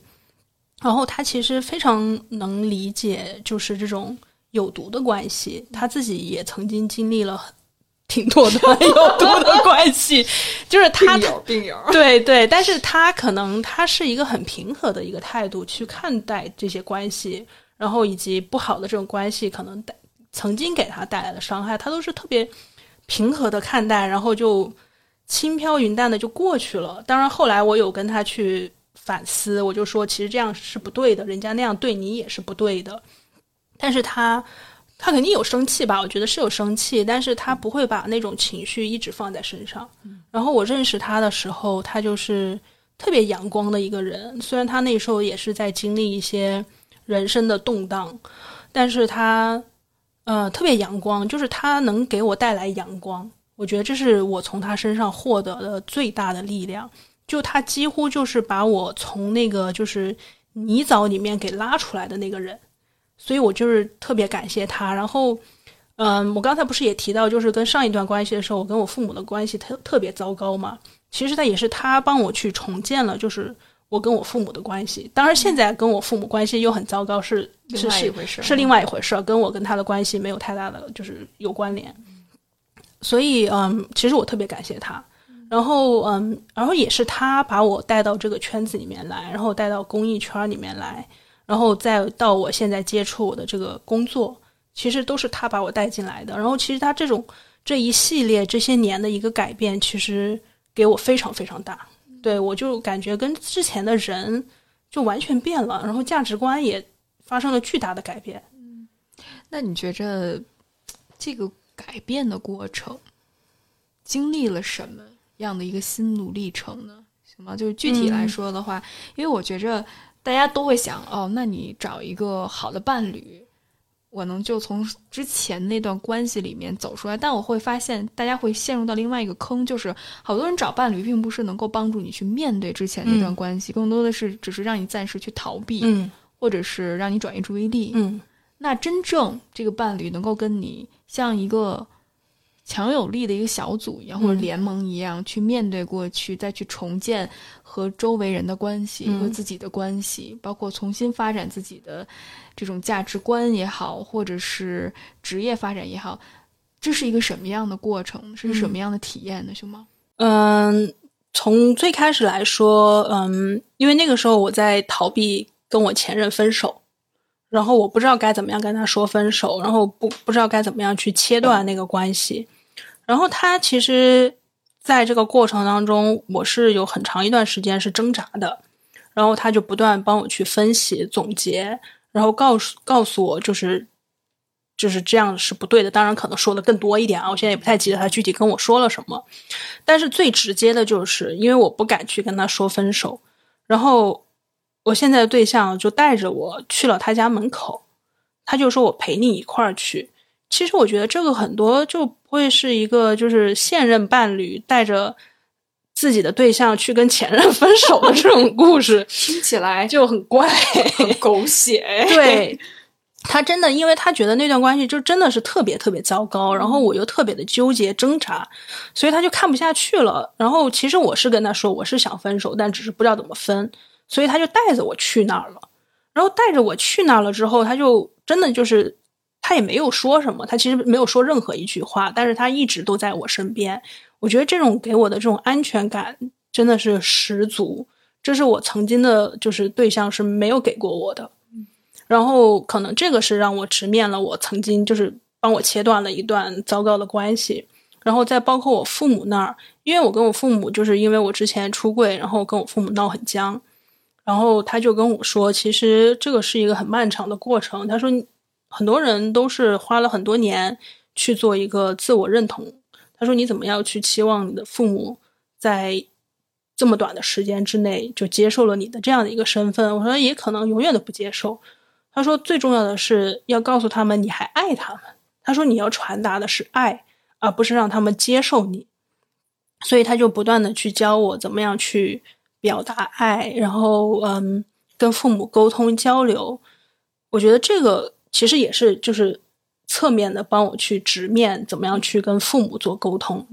然后他其实非常能理解，就是这种有毒的关系，他自己也曾经经历了挺多的 有毒的关系，就是他有病友，对对，但是他可能他是一个很平和的一个态度去看待这些关系，然后以及不好的这种关系可能带曾经给他带来的伤害，他都是特别平和的看待，然后就。轻飘云淡的就过去了。当然，后来我有跟他去反思，我就说，其实这样是不对的，人家那样对你也是不对的。但是他，他肯定有生气吧？我觉得是有生气，但是他不会把那种情绪一直放在身上。然后我认识他的时候，他就是特别阳光的一个人。虽然他那时候也是在经历一些人生的动荡，但是他，呃，特别阳光，就是他能给我带来阳光。我觉得这是我从他身上获得的最大的力量，就他几乎就是把我从那个就是泥沼里面给拉出来的那个人，所以我就是特别感谢他。然后，嗯，我刚才不是也提到，就是跟上一段关系的时候，我跟我父母的关系特特别糟糕嘛。其实他也是他帮我去重建了，就是我跟我父母的关系。当然，现在跟我父母关系又很糟糕，是是是是另外一回事，跟我跟他的关系没有太大的就是有关联。所以，嗯，其实我特别感谢他，然后，嗯，然后也是他把我带到这个圈子里面来，然后带到公益圈里面来，然后再到我现在接触我的这个工作，其实都是他把我带进来的。然后，其实他这种这一系列这些年的一个改变，其实给我非常非常大。对我就感觉跟之前的人就完全变了，然后价值观也发生了巨大的改变。嗯，那你觉着这个？改变的过程，经历了什么样的一个心路历程呢？行吗？就是具体来说的话，因为我觉着大家都会想，哦，那你找一个好的伴侣，我能就从之前那段关系里面走出来。但我会发现，大家会陷入到另外一个坑，就是好多人找伴侣，并不是能够帮助你去面对之前那段关系，更多的是只是让你暂时去逃避，嗯，或者是让你转移注意力，嗯。那真正这个伴侣能够跟你像一个强有力的一个小组一样，或者联盟一样，去面对过去，再去重建和周围人的关系和自己的关系，包括重新发展自己的这种价值观也好，或者是职业发展也好，这是一个什么样的过程？是什么样的体验呢？熊猫？嗯，从最开始来说，嗯，因为那个时候我在逃避跟我前任分手。然后我不知道该怎么样跟他说分手，然后不不知道该怎么样去切断那个关系。然后他其实在这个过程当中，我是有很长一段时间是挣扎的。然后他就不断帮我去分析总结，然后告诉告诉我就是就是这样是不对的。当然可能说的更多一点啊，我现在也不太记得他具体跟我说了什么。但是最直接的就是因为我不敢去跟他说分手，然后。我现在的对象就带着我去了他家门口，他就说我陪你一块儿去。其实我觉得这个很多就不会是一个就是现任伴侣带着自己的对象去跟前任 分手的这种故事，听起来就很怪、很狗血。对他真的，因为他觉得那段关系就真的是特别特别糟糕，然后我又特别的纠结挣扎，所以他就看不下去了。然后其实我是跟他说我是想分手，但只是不知道怎么分。所以他就带着我去那儿了，然后带着我去那儿了之后，他就真的就是他也没有说什么，他其实没有说任何一句话，但是他一直都在我身边。我觉得这种给我的这种安全感真的是十足，这是我曾经的就是对象是没有给过我的。然后可能这个是让我直面了我曾经就是帮我切断了一段糟糕的关系。然后再包括我父母那儿，因为我跟我父母就是因为我之前出柜，然后跟我父母闹很僵。然后他就跟我说，其实这个是一个很漫长的过程。他说，很多人都是花了很多年去做一个自我认同。他说，你怎么样去期望你的父母在这么短的时间之内就接受了你的这样的一个身份。我说也可能永远都不接受。他说最重要的是要告诉他们你还爱他们。他说你要传达的是爱，而不是让他们接受你。所以他就不断的去教我怎么样去表达爱，然后嗯，跟父母沟通交流。我觉得这个其实也是就是侧面的帮我去直面怎么样去跟父母做沟通。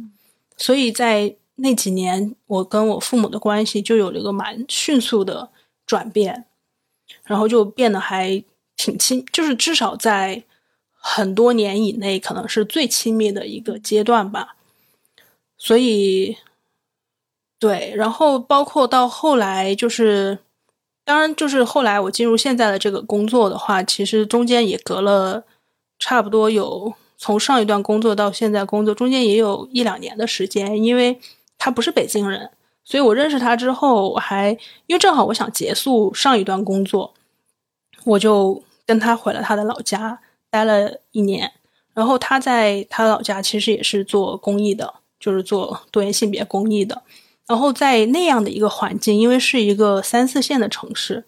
所以在那几年，我跟我父母的关系就有了一个蛮迅速的转变，然后就变得还挺亲，就是至少在很多年以内，可能是最亲密的一个阶段吧。所以，对，然后包括到后来，就是当然，就是后来我进入现在的这个工作的话，其实中间也隔了差不多有从上一段工作到现在工作，中间也有一两年的时间，因为他不是北京人，所以我认识他之后，我还因为正好我想结束上一段工作，我就跟他回了他的老家待了一年，然后他在他老家其实也是做公益的。就是做多元性别公益的，然后在那样的一个环境，因为是一个三四线的城市，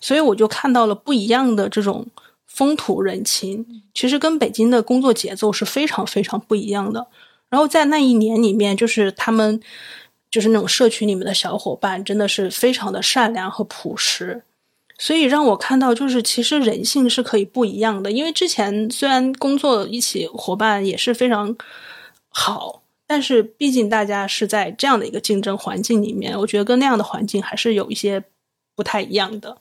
所以我就看到了不一样的这种风土人情，其实跟北京的工作节奏是非常非常不一样的。然后在那一年里面，就是他们就是那种社区里面的小伙伴，真的是非常的善良和朴实，所以让我看到，就是其实人性是可以不一样的。因为之前虽然工作一起伙伴也是非常好。但是，毕竟大家是在这样的一个竞争环境里面，我觉得跟那样的环境还是有一些不太一样的。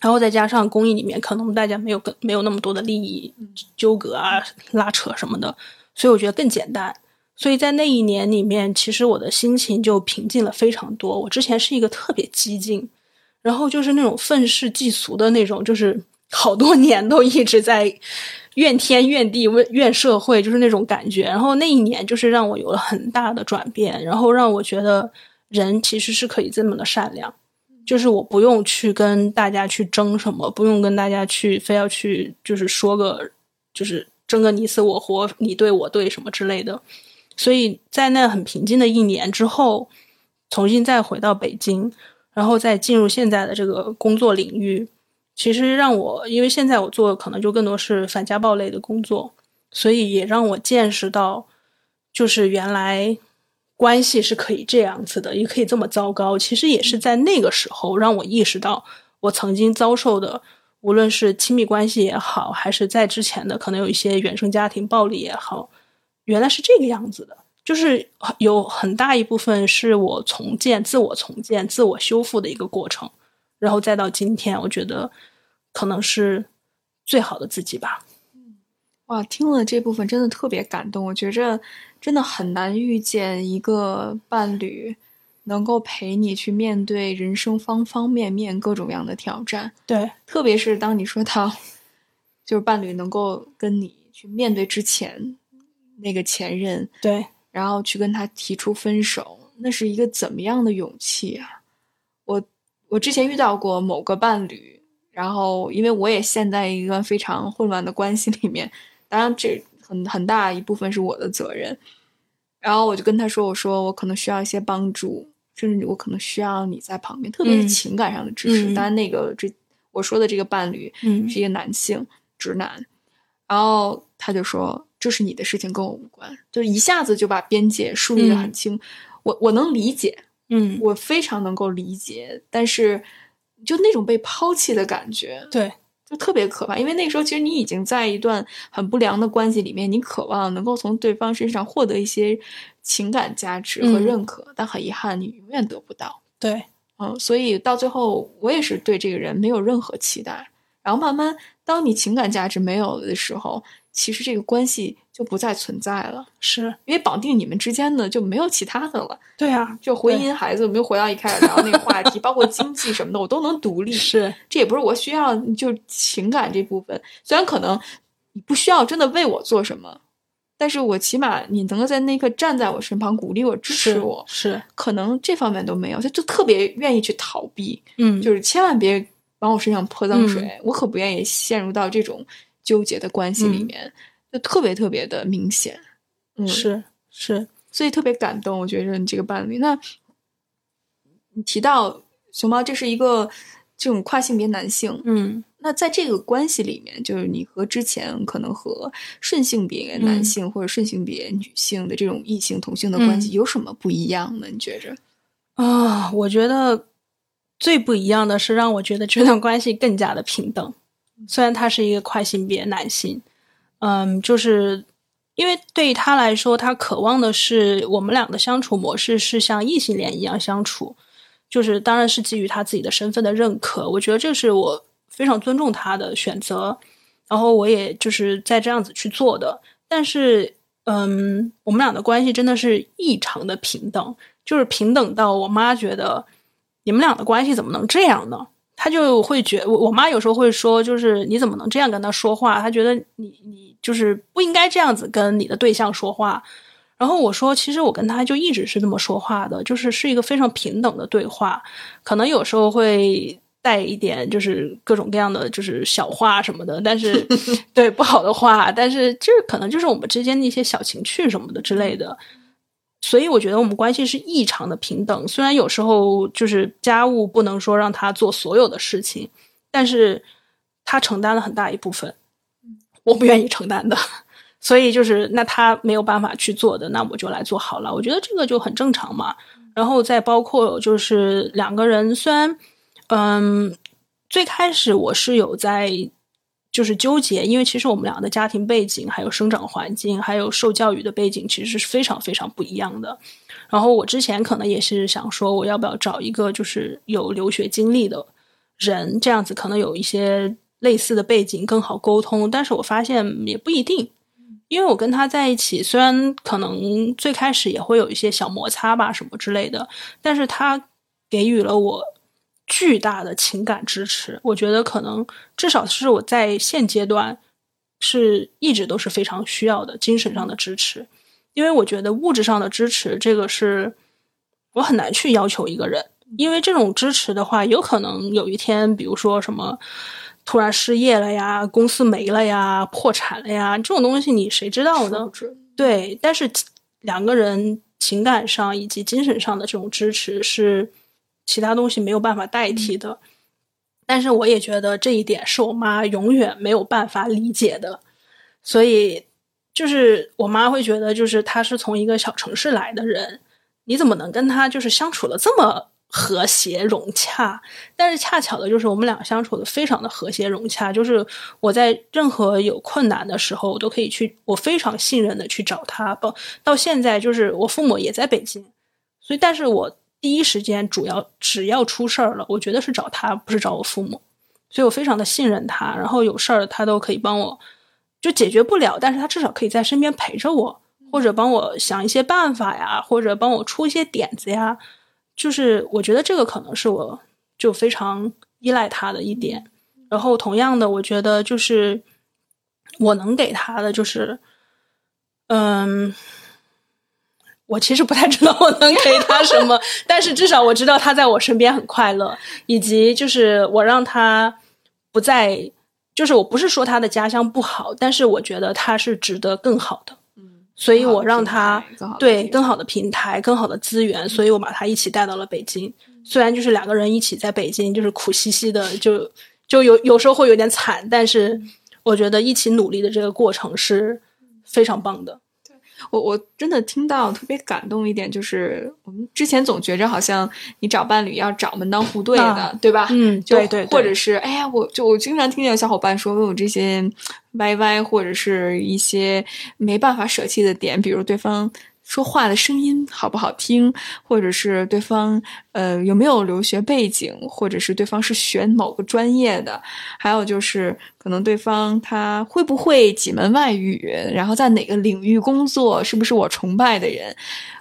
然后再加上公益里面，可能大家没有更没有那么多的利益纠葛啊、拉扯什么的，所以我觉得更简单。所以在那一年里面，其实我的心情就平静了非常多。我之前是一个特别激进，然后就是那种愤世嫉俗的那种，就是好多年都一直在。怨天怨地怨怨社会，就是那种感觉。然后那一年，就是让我有了很大的转变，然后让我觉得人其实是可以这么的善良，就是我不用去跟大家去争什么，不用跟大家去非要去就是说个就是争个你死我活，你对我对什么之类的。所以在那很平静的一年之后，重新再回到北京，然后再进入现在的这个工作领域。其实让我，因为现在我做的可能就更多是反家暴类的工作，所以也让我见识到，就是原来关系是可以这样子的，也可以这么糟糕。其实也是在那个时候让我意识到，我曾经遭受的，无论是亲密关系也好，还是在之前的可能有一些原生家庭暴力也好，原来是这个样子的。就是有很大一部分是我重建、自我重建、自我修复的一个过程。然后再到今天，我觉得可能是最好的自己吧。哇，听了这部分真的特别感动。我觉着真的很难遇见一个伴侣能够陪你去面对人生方方面面各种各样的挑战。对，特别是当你说到就是伴侣能够跟你去面对之前那个前任，对，然后去跟他提出分手，那是一个怎么样的勇气啊！我。之前遇到过某个伴侣，然后因为我也陷在一段非常混乱的关系里面，当然这很很大一部分是我的责任。然后我就跟他说：“我说我可能需要一些帮助，甚至我可能需要你在旁边，特别是情感上的支持。”当然，那个这我说的这个伴侣是一个男性直男，然后他就说：“这是你的事情，跟我无关。”就一下子就把边界树立的很清。我我能理解。嗯，我非常能够理解，但是就那种被抛弃的感觉，对，就特别可怕。因为那个时候，其实你已经在一段很不良的关系里面，你渴望能够从对方身上获得一些情感价值和认可，但很遗憾，你永远得不到。对，嗯，所以到最后，我也是对这个人没有任何期待。然后慢慢，当你情感价值没有了的时候，其实这个关系。就不再存在了，是因为绑定你们之间的就没有其他的了。对啊，就婚姻、孩子，我们又回到一开始聊那个话题，包括经济什么的，我都能独立。是，这也不是我需要，就情感这部分，虽然可能你不需要真的为我做什么，但是我起码你能够在那一刻站在我身旁，鼓励我、支持我。是，可能这方面都没有，他就特别愿意去逃避。嗯，就是千万别往我身上泼脏水，我可不愿意陷入到这种纠结的关系里面。就特别特别的明显，嗯，是是，所以特别感动。我觉得你这个伴侣，那你提到熊猫，这是一个这种跨性别男性，嗯那在这个关系里面，就是你和之前可能和顺性别男性或者顺性别女性的这种异性同性的关系有什么不一样呢？你觉着？啊，我觉得最不一样的是让我觉得这段关系更加的平等。虽然他是一个跨性别男性，嗯，就是因为对于他来说，他渴望的是我们俩的相处模式是像异性恋一样相处，就是当然是基于他自己的身份的认可。我觉得这是我非常尊重他的选择，然后我也就是在这样子去做的。但是，嗯，我们俩的关系真的是异常的平等，就是平等到我妈觉得你们俩的关系怎么能这样呢？她就会觉我我妈有时候会说，就是你怎么能这样跟他说话？她觉得你你就是不应该这样子跟你的对象说话。然后我说，其实我跟他就一直是这么说话的，就是是一个非常平等的对话，可能有时候会带一点就是各种各样的就是小话什么的，但是 对不好的话，但是就是可能就是我们之间的一些小情趣什么的之类的。所以我觉得我们关系是异常的平等，虽然有时候就是家务不能说让他做所有的事情，但是他承担了很大一部分，我不愿意承担的，所以就是那他没有办法去做的，那我就来做好了。我觉得这个就很正常嘛。然后再包括就是两个人，虽然嗯，最开始我是有在。就是纠结，因为其实我们俩的家庭背景、还有生长环境、还有受教育的背景，其实是非常非常不一样的。然后我之前可能也是想说，我要不要找一个就是有留学经历的人，这样子可能有一些类似的背景更好沟通。但是我发现也不一定，因为我跟他在一起，虽然可能最开始也会有一些小摩擦吧，什么之类的，但是他给予了我。巨大的情感支持，我觉得可能至少是我在现阶段是一直都是非常需要的精神上的支持，因为我觉得物质上的支持这个是我很难去要求一个人，因为这种支持的话，有可能有一天，比如说什么突然失业了呀，公司没了呀，破产了呀，这种东西你谁知道呢？对，但是两个人情感上以及精神上的这种支持是。其他东西没有办法代替的，但是我也觉得这一点是我妈永远没有办法理解的，所以就是我妈会觉得，就是她是从一个小城市来的人，你怎么能跟她就是相处的这么和谐融洽？但是恰巧的就是我们俩相处的非常的和谐融洽，就是我在任何有困难的时候，我都可以去，我非常信任的去找他。到到现在，就是我父母也在北京，所以但是我。第一时间，主要只要出事儿了，我觉得是找他，不是找我父母，所以我非常的信任他。然后有事儿，他都可以帮我，就解决不了，但是他至少可以在身边陪着我，或者帮我想一些办法呀，或者帮我出一些点子呀。就是我觉得这个可能是我就非常依赖他的一点。然后同样的，我觉得就是我能给他的就是，嗯。我其实不太知道我能给他什么，但是至少我知道他在我身边很快乐，以及就是我让他不再，就是我不是说他的家乡不好，但是我觉得他是值得更好的，嗯，所以我让他对更好的平台、更好的资源，所以我把他一起带到了北京。虽然就是两个人一起在北京，就是苦兮兮的，就就有有时候会有点惨，但是我觉得一起努力的这个过程是非常棒的。我我真的听到特别感动一点，就是我们之前总觉着好像你找伴侣要找门当户对的，对吧？嗯，对对，或者是哎呀，我就我经常听见小伙伴说问，我这些歪歪或者是一些没办法舍弃的点，比如对方。说话的声音好不好听，或者是对方呃有没有留学背景，或者是对方是学某个专业的，还有就是可能对方他会不会几门外语，然后在哪个领域工作，是不是我崇拜的人？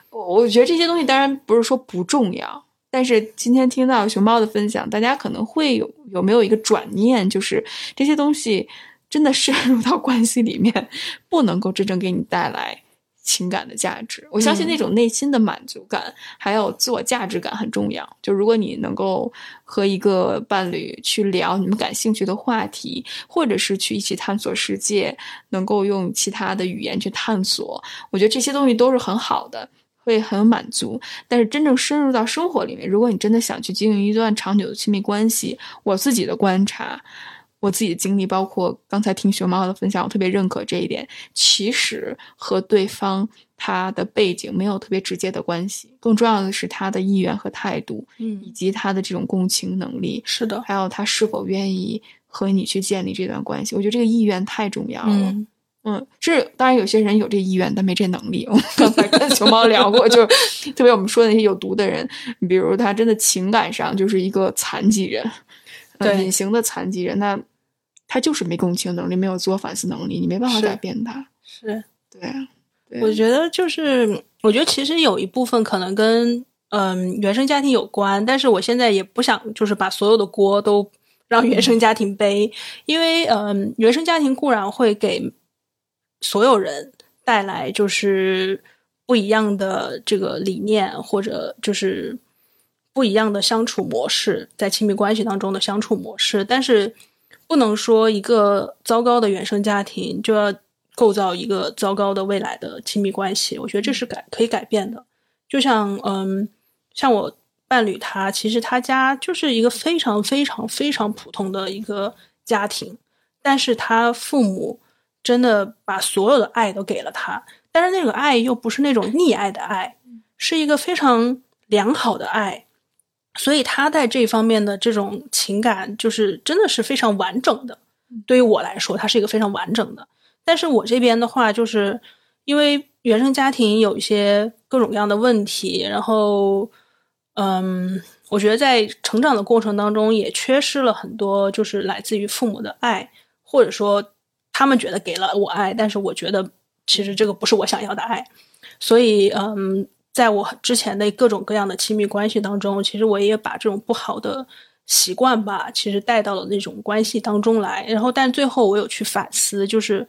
我觉得这些东西当然不是说不重要，但是今天听到熊猫的分享，大家可能会有有没有一个转念，就是这些东西真的深入到关系里面，不能够真正给你带来。情感的价值，我相信那种内心的满足感，还有自我价值感很重要。就如果你能够和一个伴侣去聊你们感兴趣的话题，或者是去一起探索世界，能够用其他的语言去探索，我觉得这些东西都是很好的。会很有满足。但是真正深入到生活里面，如果你真的想去经营一段长久的亲密关系，我自己的观察，我自己的经历，包括刚才听熊猫的分享，我特别认可这一点。其实和对方他的背景没有特别直接的关系，更重要的是他的意愿和态度，嗯以及他的这种共情能力，是的，还有他是否愿意和你去建立这段关系。我觉得这个意愿太重要了。嗯嗯，是，当然有些人有这意愿，但没这能力。我们刚才跟 熊猫聊过，就是特别我们说的那些有毒的人，比如他真的情感上就是一个残疾人，隐形的残疾人，那他就是没共情能力，没有自我反思能力，你没办法改变他。是。对我觉得就是，我觉得其实有一部分可能跟嗯原生家庭有关，但是我现在也不想就是把所有的锅都 让原生家庭背，因为嗯原生家庭固然会给所有人带来就是不一样的这个理念，或者就是不一样的相处模式，在亲密关系当中的相处模式，但是不能说一个糟糕的原生家庭就要构造一个糟糕的未来的亲密关系。我觉得这是改可以改变的。就像嗯，像我伴侣他，其实他家就是一个非常非常非常普通的一个家庭，但是他父母真的把所有的爱都给了他，但是那个爱又不是那种溺爱的爱，是一个非常良好的爱。所以他在这方面的这种情感，就是真的是非常完整的。对于我来说，他是一个非常完整的。但是我这边的话，就是因为原生家庭有一些各种各样的问题，然后，嗯，我觉得在成长的过程当中也缺失了很多，就是来自于父母的爱，或者说他们觉得给了我爱，但是我觉得其实这个不是我想要的爱，所以，嗯，在我之前的各种各样的亲密关系当中，其实我也把这种不好的习惯吧，其实带到了那种关系当中来。然后，但最后我有去反思，就是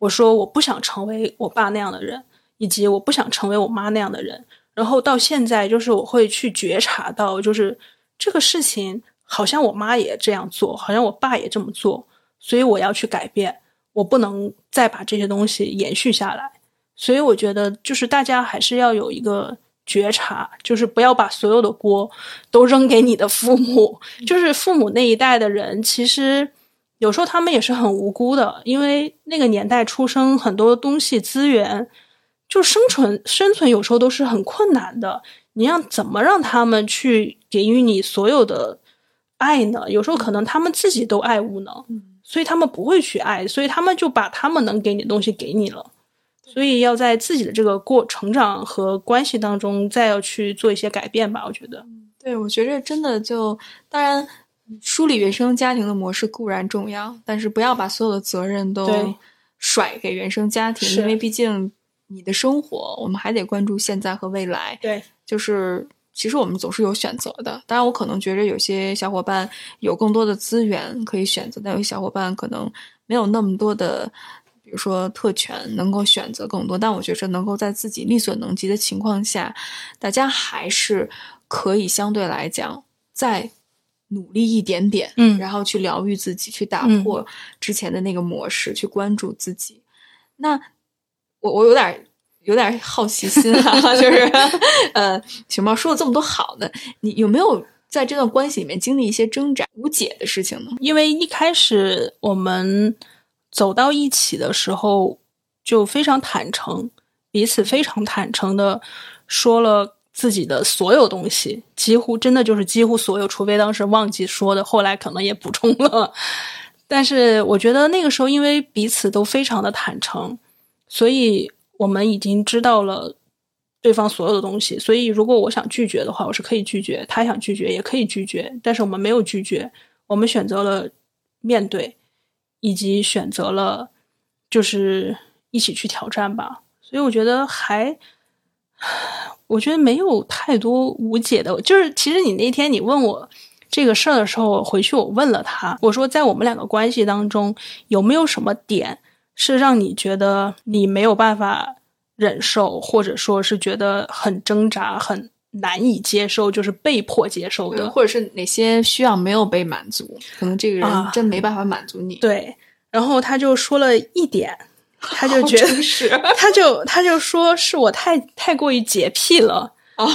我说我不想成为我爸那样的人，以及我不想成为我妈那样的人。然后到现在，就是我会去觉察到，就是这个事情好像我妈也这样做，好像我爸也这么做，所以我要去改变，我不能再把这些东西延续下来。所以我觉得，就是大家还是要有一个觉察，就是不要把所有的锅都扔给你的父母。就是父母那一代的人，其实有时候他们也是很无辜的，因为那个年代出生，很多东西资源，就生存生存有时候都是很困难的。你要怎么让他们去给予你所有的爱呢？有时候可能他们自己都爱无能，所以他们不会去爱，所以他们就把他们能给你的东西给你了。所以要在自己的这个过成长和关系当中，再要去做一些改变吧。我觉得，对，我觉着真的就，当然梳理原生家庭的模式固然重要，但是不要把所有的责任都甩给原生家庭，因为毕竟你的生活，我们还得关注现在和未来。对，就是其实我们总是有选择的。当然，我可能觉着有些小伙伴有更多的资源可以选择，但有些小伙伴可能没有那么多的，比如说特权能够选择更多。但我觉着能够在自己力所能及的情况下，大家还是可以相对来讲再努力一点点，嗯然后去疗愈自己，去打嗯破之前的那个模式，去关注自己。那我我有点有点好奇心啊，就是呃，熊猫说了这么多好的，你有没有在这段关系里面经历一些挣扎、无解的事情呢？因为一开始我们走到一起的时候，就非常坦诚，彼此非常坦诚的说了自己的所有东西，几乎真的就是几乎所有，除非当时忘记说的，后来可能也补充了。但是我觉得那个时候，因为彼此都非常的坦诚，所以我们已经知道了对方所有的东西。所以如果我想拒绝的话，我是可以拒绝；他想拒绝也可以拒绝。但是我们没有拒绝，我们选择了面对，以及选择了就是一起去挑战吧。所以我觉得还，我觉得没有太多无解的。就是其实你那天你问我这个事儿的时候，我回去我问了他，我说在我们两个关系当中有没有什么点是让你觉得你没有办法忍受，或者说是觉得很挣扎、很难以接受，就是被迫接受的。或者是哪些需要没有被满足？可能这个人啊真没办法满足你。对，然后他就说了一点，他就觉得是，他就他就说是我太太过于洁癖了。哦，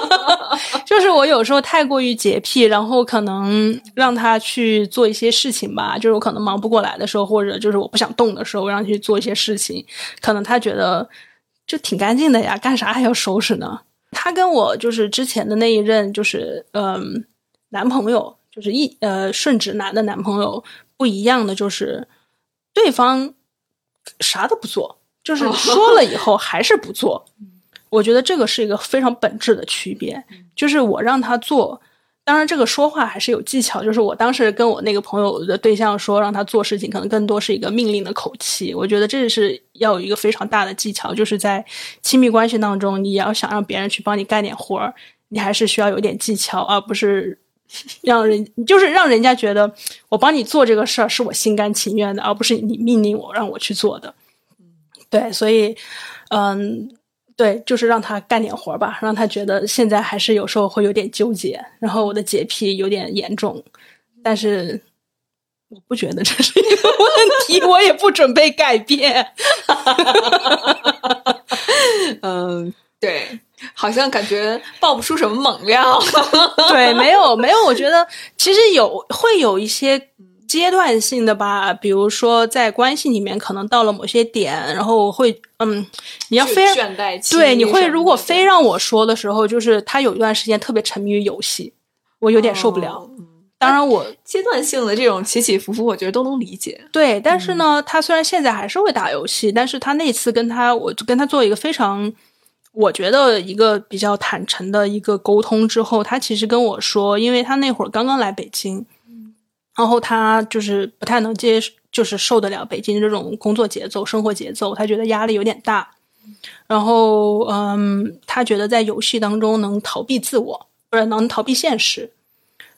就是我有时候太过于洁癖，然后可能让他去做一些事情吧，就是我可能忙不过来的时候，或者就是我不想动的时候，我让他去做一些事情，可能他觉得就挺干净的呀，干啥还要收拾呢？他跟我就是之前的那一任，就是嗯，男朋友，就是一呃顺直男的男朋友不一样的，就是对方啥都不做，就是说了以后还是不做。我觉得这个是一个非常本质的区别，就是我让他做，当然这个说话还是有技巧。就是我当时跟我那个朋友的对象说，让他做事情，可能更多是一个命令的口气。我觉得这是要有一个非常大的技巧，就是在亲密关系当中，你要想让别人去帮你干点活儿，你还是需要有点技巧，而不是 让人就是让人家觉得我帮你做这个事儿是我心甘情愿的，而不是你命令我让我去做的。对，所以，嗯。对，就是让他干点活吧，让他觉得现在还是有时候会有点纠结，然后我的洁癖有点严重，但是我不觉得这是一个问题，我也不准备改变。嗯，对，好像感觉爆不出什么猛料。对，没有没有，我觉得其实有会有一些。阶段性的吧，比如说在关系里面，可能到了某些点，然后我会，嗯，你要非对，你会如果非让我说的时候，就是他有一段时间特别沉迷于游戏，我有点受不了。当然，我阶段性的这种起起伏伏，我觉得都能理解。对，但是呢，他虽然现在还是会打游戏，但是他那次跟他，我跟他做一个非常，我觉得一个比较坦诚的一个沟通之后，他其实跟我说，因为他那会儿刚刚来北京。然后他就是不太能接，就是受得了北京这种工作节奏、生活节奏，他觉得压力有点大。然后，嗯，他觉得在游戏当中能逃避自我，或者能逃避现实，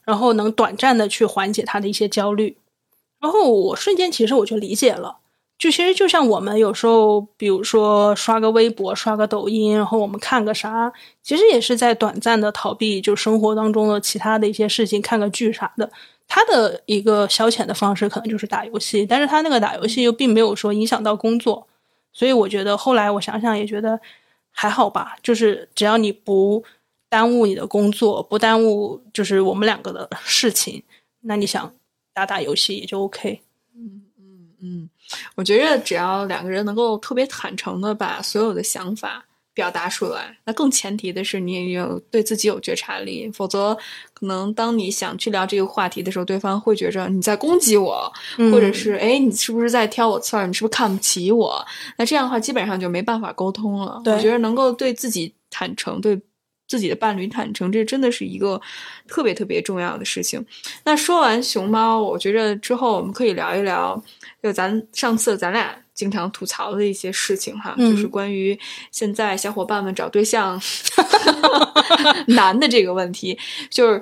然后能短暂的去缓解他的一些焦虑。然后我瞬间其实我就理解了，就其实就像我们有时候，比如说刷个微博、刷个抖音，然后我们看个啥，其实也是在短暂的逃避就生活当中的其他的一些事情，看个剧啥的。他的一个消遣的方式可能就是打游戏，但是他那个打游戏又并没有说影响到工作，所以我觉得后来我想想也觉得还好吧，就是只要你不耽误你的工作，不耽误就是我们两个的事情，那你想打打游戏也就 OK。嗯嗯嗯，我觉得只要两个人能够特别坦诚的把所有的想法。表达出来，那更前提的是你也有对自己有觉察力，否则可能当你想去聊这个话题的时候，对方会觉着你在攻击我，或者是哎，你是不是在挑我刺儿？你是不是看不起我？那这样的话，基本上就没办法沟通了。我觉得能够对自己坦诚，对自己的伴侣坦诚，这真的是一个特别特别重要的事情。那说完熊猫，我觉着之后我们可以聊一聊，就咱上次咱俩。经常吐槽的一些事情哈，就是关于现在小伙伴们找对象 难的这个问题。就是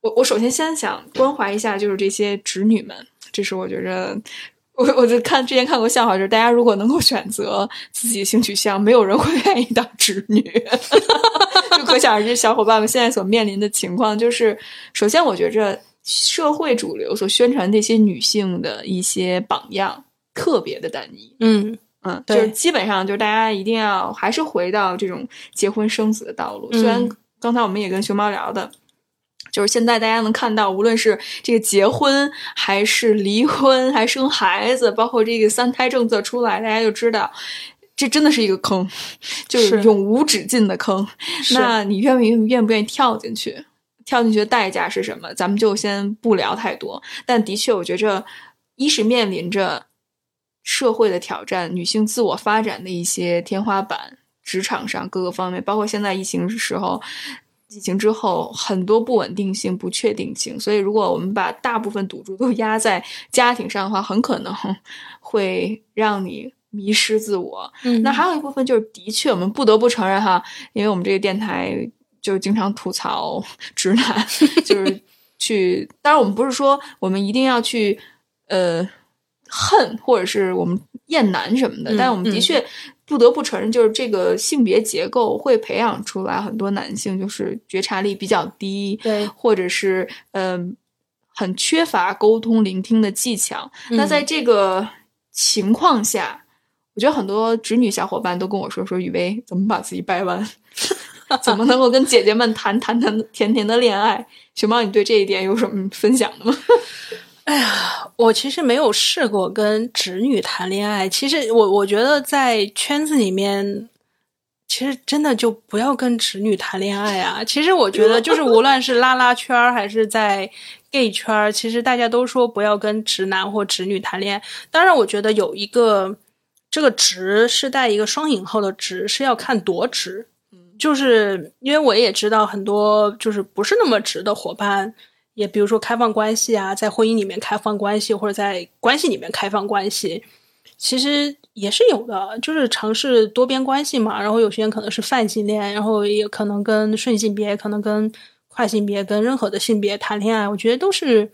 我我首先先想关怀一下，就是这些侄女们。这是我觉着，我我就看之前看过笑话，就是大家如果能够选择自己的性取向，没有人会愿意当直女。就可想而知，小伙伴们现在所面临的情况，就是首先我觉着社会主流所宣传这些女性的一些榜样。特别的单一，嗯嗯，就是基本上就是大家一定要还是回到这种结婚生子的道路。虽然刚才我们也跟熊猫聊的，就是现在大家能看到，无论是这个结婚还是离婚，还生孩子，包括这个三胎政策出来，大家就知道这真的是一个坑，就是永无止境的坑。那你愿不愿愿不愿意跳进去？跳进去的代价是什么？咱们就先不聊太多。但的确，我觉着一是面临着。社会的挑战，女性自我发展的一些天花板，职场上各个方面，包括现在疫情时候，疫情之后很多不稳定性、不确定性。所以，如果我们把大部分赌注都压在家庭上的话，很可能 会让你迷失自我。嗯，那还有一部分就是，的确，我们不得不承认哈，因为我们这个电台就经常吐槽 直男，就是去。当然，我们不是说我们一定要去，呃。恨，或者是我们厌男什么的，但我们的确不得不承认，就是这个性别结构会培养出来很多男性，就是觉察力比较低，对，或者是嗯，很缺乏沟通聆听的技巧。那在这个情况下，我觉得很多直女小伙伴都跟我说说雨薇怎么把自己掰弯，怎么能够跟姐姐们谈谈谈甜甜的恋爱？熊猫，你对这一点有什么分享的吗？哎呀，我其实没有试过跟直女谈恋爱。其实我我觉得在圈子里面，其实真的就不要跟直女谈恋爱啊。其实我觉得，就是无论是拉拉圈儿还是在 gay 圈儿，其实大家都说不要跟直男或直女谈恋爱。当然，我觉得有一个这个“直”是带一个双引号的“直”，是要看多直。就是因为我也知道很多就是不是那么直的伙伴。也比如说开放关系啊，在婚姻里面开放关系，或者在关系里面开放关系，其实也是有的，就是尝试多边关系嘛。然后有些人可能是泛性恋，然后也可能跟顺性别，可能跟跨性别，跟任何的性别谈恋爱，我觉得都是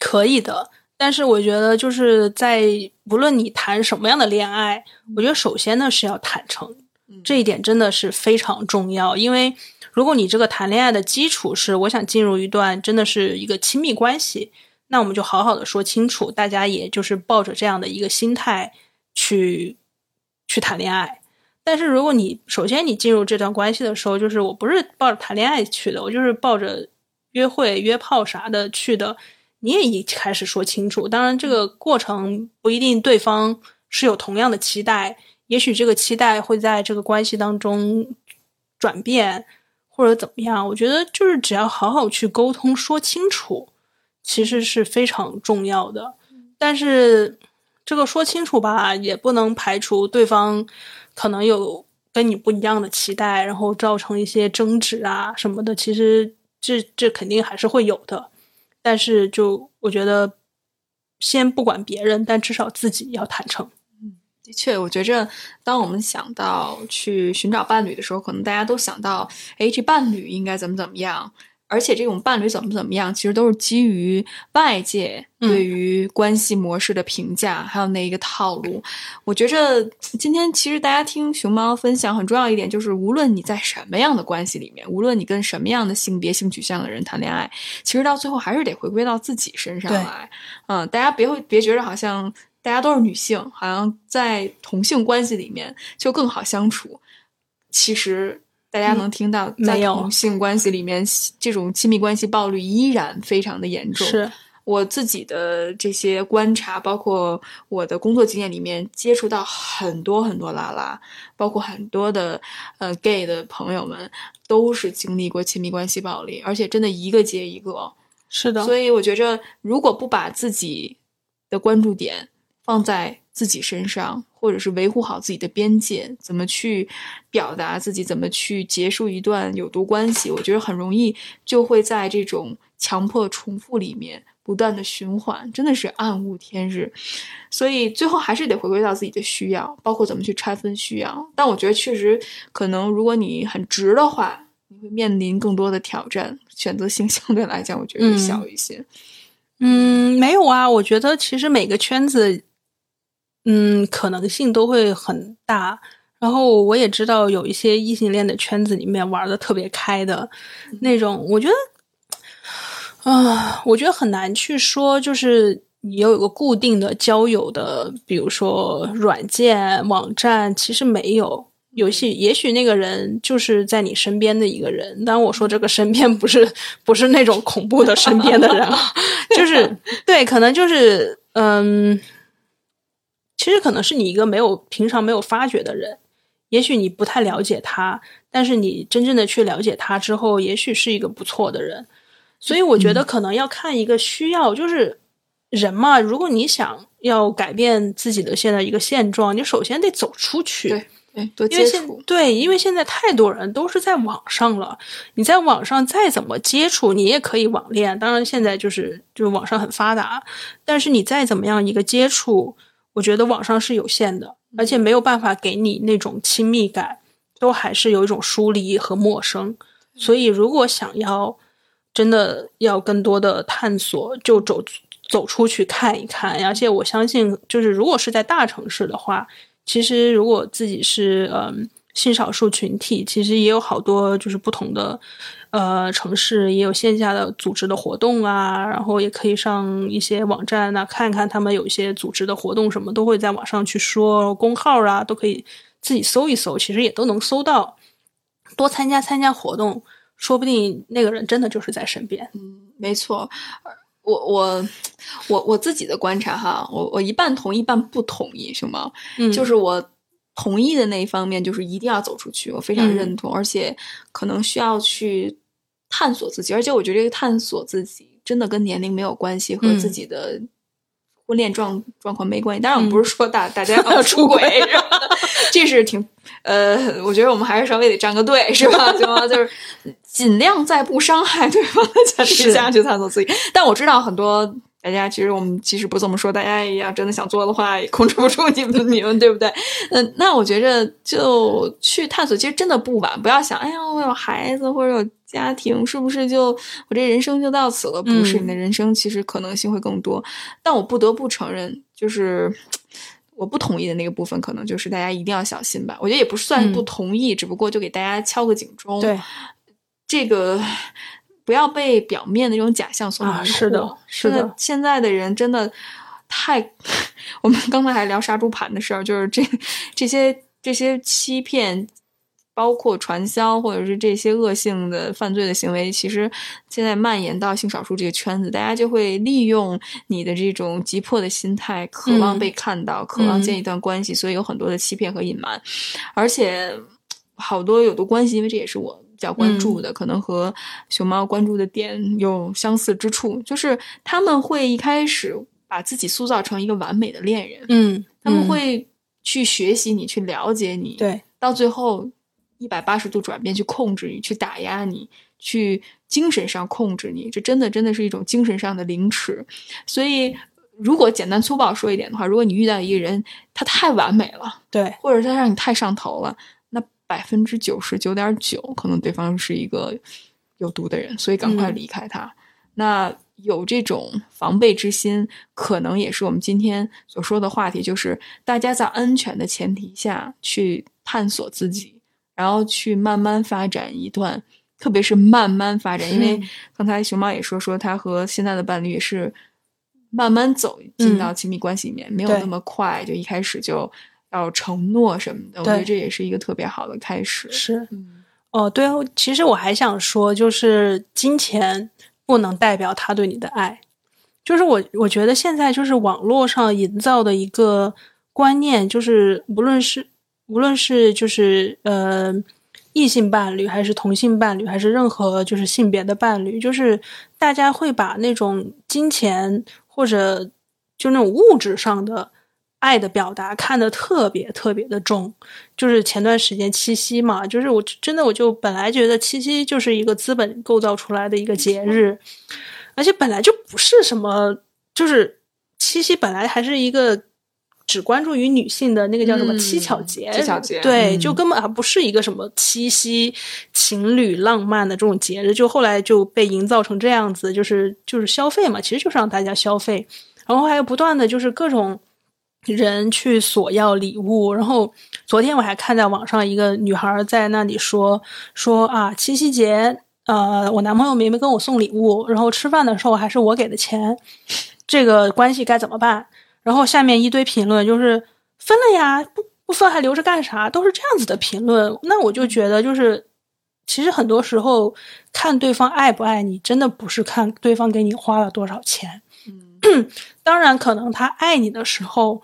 可以的。但是我觉得就是在无论你谈什么样的恋爱，我觉得首先呢是要坦诚，这一点真的是非常重要，因为。如果你这个谈恋爱的基础是我想进入一段真的是一个亲密关系，那我们就好好的说清楚，大家也就是抱着这样的一个心态去去谈恋爱。但是如果你首先你进入这段关系的时候，就是我不是抱着谈恋爱去的，我就是抱着约会、约炮啥的去的，你也一开始说清楚。当然，这个过程不一定对方是有同样的期待，也许这个期待会在这个关系当中转变。或者怎么样？我觉得就是只要好好去沟通说清楚，其实是非常重要的。但是这个说清楚吧，也不能排除对方可能有跟你不一样的期待，然后造成一些争执啊什么的。其实这这肯定还是会有的。但是就我觉得，先不管别人，但至少自己要坦诚。的确，我觉着，当我们想到去寻找伴侣的时候，可能大家都想到，哎，这伴侣应该怎么怎么样，而且这种伴侣怎么怎么样，其实都是基于外界对于关系模式的评价，还有那一个套路。我觉着今天其实大家听熊猫分享很重要一点，就是无论你在什么样的关系里面，无论你跟什么样的性别、性取向的人谈恋爱，其实到最后还是得回归到自己身上来。嗯，大家别会别觉得好像。大家都是女性，好像在同性关系里面就更好相处。其实大家能听到，在同性关系里面，这种亲密关系暴力依然非常的严重。是我自己的这些观察，包括我的工作经验里面，接触到很多很多拉拉，包括很多的呃 gay 的朋友们，都是经历过亲密关系暴力，而且真的一个接一个。是的，所以我觉着，如果不把自己的关注点，放在自己身上，或者是维护好自己的边界，怎么去表达自己，怎么去结束一段有毒关系，我觉得很容易就会在这种强迫重复里面不断的循环，真的是暗无天日。所以最后还是得回归到自己的需要，包括怎么去拆分需要。但我觉得确实可能，如果你很直的话，你会面临更多的挑战，选择性相对来讲，我觉得小一些。嗯，没有啊，我觉得其实每个圈子。嗯，可能性都会很大。然后我也知道有一些异性恋的圈子里面玩的特别开的那种，我觉得，啊，我觉得很难去说，就是你有一个固定的交友的，比如说软件网站，其实没有。游戏也许那个人就是在你身边的一个人。当然，我说这个身边不是不是那种恐怖的身边的人啊，就是对，可能就是嗯。其实可能是你一个没有平常没有发觉的人，也许你不太了解他，但是你真正的去了解他之后，也许是一个不错的人。所以我觉得可能要看一个需要，就是人嘛，如果你想要改变自己的现在一个现状，你首先得走出去，对对，多接触。对，因为现在太多人都是在网上了，你在网上再怎么接触，你也可以网恋。当然现在就是就是网上很发达，但是你再怎么样一个接触。我觉得网上是有限的，而且没有办法给你那种亲密感，都还是有一种疏离和陌生。所以，如果想要真的要更多的探索，就走走出去看一看。而且，我相信，就是如果是在大城市的话，其实如果自己是嗯性少数群体，其实也有好多就是不同的呃城市也有线下的组织的活动啊，然后也可以上一些网站啊看看他们有一些组织的活动什么都会在网上去说公号啊，都可以自己搜一搜，其实也都能搜到。多参加参加活动，说不定那个人真的就是在身边。嗯，没错。我我我我自己的观察哈，我我一半同意，一半不同意，熊猫。嗯，就是我同意的那一方面，就是一定要走出去，我非常认同，而且可能需要去探索自己，而且我觉得这个探索自己真的跟年龄没有关系，和自己的婚恋状状况没关系。当然，我们不是说大大家 要出轨，这是挺呃，我觉得我们还是稍微得站个队，是吧？熊猫就是。尽量在不伤害对方的前提下去探索自己，但我知道很多大家其实我们即使不这么说，大家也要真的想做的话，也控制不住你们，你们对不对？嗯，那我觉着就去探索，其实真的不晚。不要想，哎呀，我有孩子或者有家庭，是不是就我这人生就到此了？不是，你的人生其实可能性会更多。但我不得不承认，就是我不同意的那个部分，可能就是大家一定要小心吧。我觉得也不算不同意，只不过就给大家敲个警钟。对。这个不要被表面的这种假象所迷惑。是的，是的。现在的人真的太…… 我们刚才还聊杀猪盘的事儿，就是这这些这些欺骗，包括传销或者是这些恶性的犯罪的行为，其实现在蔓延到性少数这个圈子，大家就会利用你的这种急迫的心态，渴望被看到，渴望建一段关系，所以有很多的欺骗和隐瞒，而且好多有的关系，因为这也是我。比较关注的，可能和熊猫关注的点有相似之处，就是他们会一开始把自己塑造成一个完美的恋人，嗯，他们会去学习你，去了解你，对，到最后一百八十度转变，去控制你，去打压你，去精神上控制你，这真的真的是一种精神上的凌迟。所以，如果简单粗暴说一点的话，如果你遇到一个人，他太完美了，对，或者他让你太上头了。百分之九十九点九，可能对方是一个有毒的人，所以赶快离开他。那有这种防备之心，可能也是我们今天所说的话题，就是大家在安全的前提下去探索自己，然后去慢慢发展一段，特别是慢慢发展。因为刚才熊猫也说，说他和现在的伴侣也是慢慢走进到亲密关系里面，没有那么快，就一开始就。要承诺什么的，我觉得这也是一个特别好的开始。是，哦，对哦，其实我还想说，就是金钱不能代表他对你的爱。就是我，我觉得现在就是网络上营造的一个观念，就是无论是无论是就是呃异性伴侣，还是同性伴侣，还是任何就是性别的伴侣，就是大家会把那种金钱或者就那种物质上的。爱的表达看得特别特别的重，就是前段时间七夕嘛，就是我真的我就本来觉得七夕就是一个资本构造出来的一个节日，而且本来就不是什么，就是七夕本来还是一个只关注于女性的那个叫什么七巧节，七巧节对，就根本还不是一个什么七夕情侣浪漫的这种节日，就后来就被营造成这样子，就是就是消费嘛，其实就是让大家消费，然后还有不断的就是各种。人去索要礼物，然后昨天我还看在网上一个女孩在那里说说啊，七夕节，呃，我男朋友明明跟我送礼物，然后吃饭的时候还是我给的钱，这个关系该怎么办？然后下面一堆评论就是分了呀，不不分还留着干啥？都是这样子的评论。那我就觉得就是，其实很多时候看对方爱不爱你，真的不是看对方给你花了多少钱。嗯，当然可能他爱你的时候。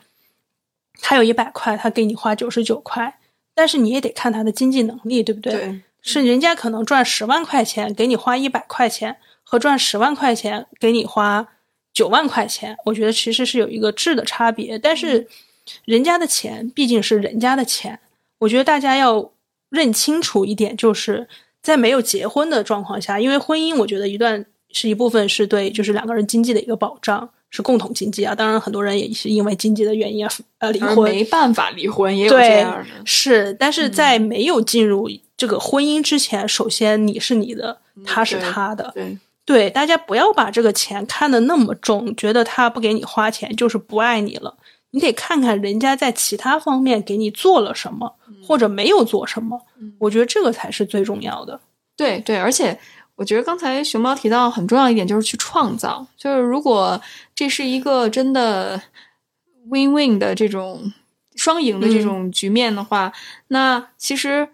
他有一百块，他给你花九十九块，但是你也得看他的经济能力，对不对？对，是人家可能赚十万块钱给你花一百块钱，和赚十万块钱给你花九万块钱，我觉得其实是有一个质的差别。但是人家的钱毕竟是人家的钱，我觉得大家要认清楚一点，就是在没有结婚的状况下，因为婚姻，我觉得一段是一部分是对就是两个人经济的一个保障。是共同经济啊，当然很多人也是因为经济的原因啊，呃，离婚没办法离婚也有这样的。是，但是在没有进入这个婚姻之前，首先你是你的，他是他的，对对，大家不要把这个钱看得那么重，觉得他不给你花钱就是不爱你了。你得看看人家在其他方面给你做了什么，或者没有做什么。我觉得这个才是最重要的。对对，而且我觉得刚才熊猫提到很重要一点，就是去创造。就是如果这是一个真的 win win 的这种双赢的这种局面的话，那其实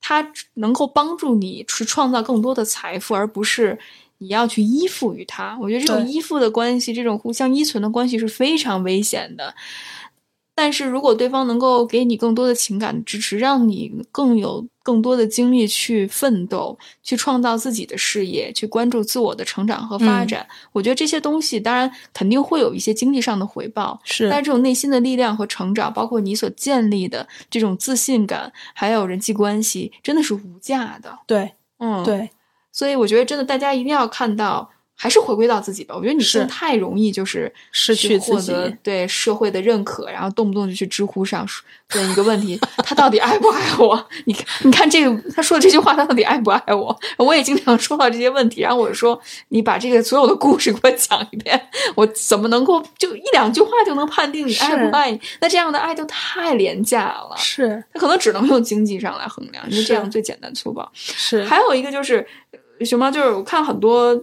它能够帮助你去创造更多的财富，而不是你要去依附于它。我觉得这种依附的关系，这种互相依存的关系是非常危险的。但是如果对方能够给你更多的情感支持，让你更有更多的精力去奋斗，去创造自己的事业，去关注自我的成长和发展，我觉得这些东西当然肯定会有一些经济上的回报，是但是这种内心的力量和成长，包括你所建立的这种自信感，还有人际关系，真的是无价的。对嗯，，对，所以我觉得真的大家一定要看到。还是回归到自己吧，我觉得你是真的太容易就是失去获自己得对社会的认可，然后动不动就去知乎上问一个问题：他到底爱不爱我？你看，你看这个他说的这句话，他到底爱不爱我？我也经常说到这些问题，然后我就说你把这个所有的故事给我讲一遍，我怎么能够就一两句话就能判定你爱不爱你？那这样的爱就太廉价了，是他可能只能用经济上来衡量，因为是这样最简单粗暴。是，还有一个就是呃熊猫，就是我看很多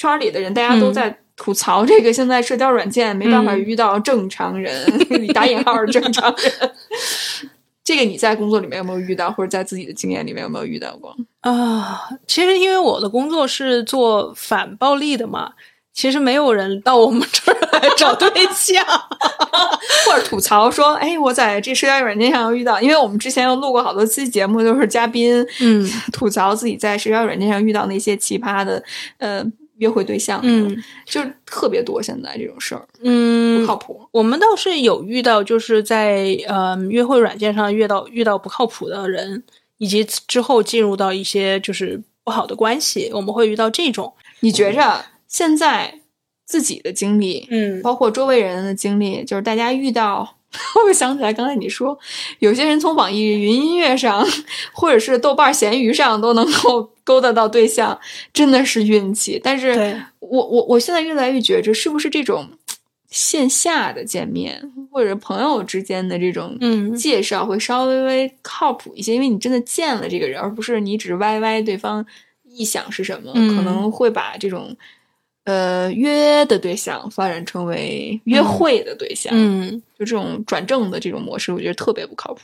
圈儿里的人，大家都嗯在吐槽这个现在社交软件没办法嗯遇到正常人，你打引号的正常人。这个你在工作里面有没有遇到，或者在自己的经验里面有没有遇到过？啊，其实因为我的工作是做反暴力的嘛，其实没有人到我们这儿来找对象。或者吐槽说，哎，我在这社交软件上遇到，因为我们之前又录过好多期节目，都是嘉宾嗯吐槽自己在社交软件上遇到那些奇葩的呃约会对象，嗯，就是特别多。现在这种事儿嗯不嗯靠，谱，我们倒是有遇到，就是在呃约会软件上遇到遇到不靠谱的人，以及之后进入到一些就是不好的关系，我们会遇到这种。你觉着现在自己的经历，嗯包括周围人的经历，就是大家遇到，我想起来刚才你说，有些人从网易云音乐上，或者是豆瓣闲鱼上都能够 勾搭到对象，真的是运气。但是我我我现在越来越觉着，是不是这种线下的见面或者朋友之间的这种嗯介绍会稍微微靠谱一些，因为你真的见了这个人，而不是你只歪歪对方臆想是什么，嗯可能会把这种呃约的对象发展成为约会的对象，嗯就这种转正的这种模式，我觉得特别不靠谱。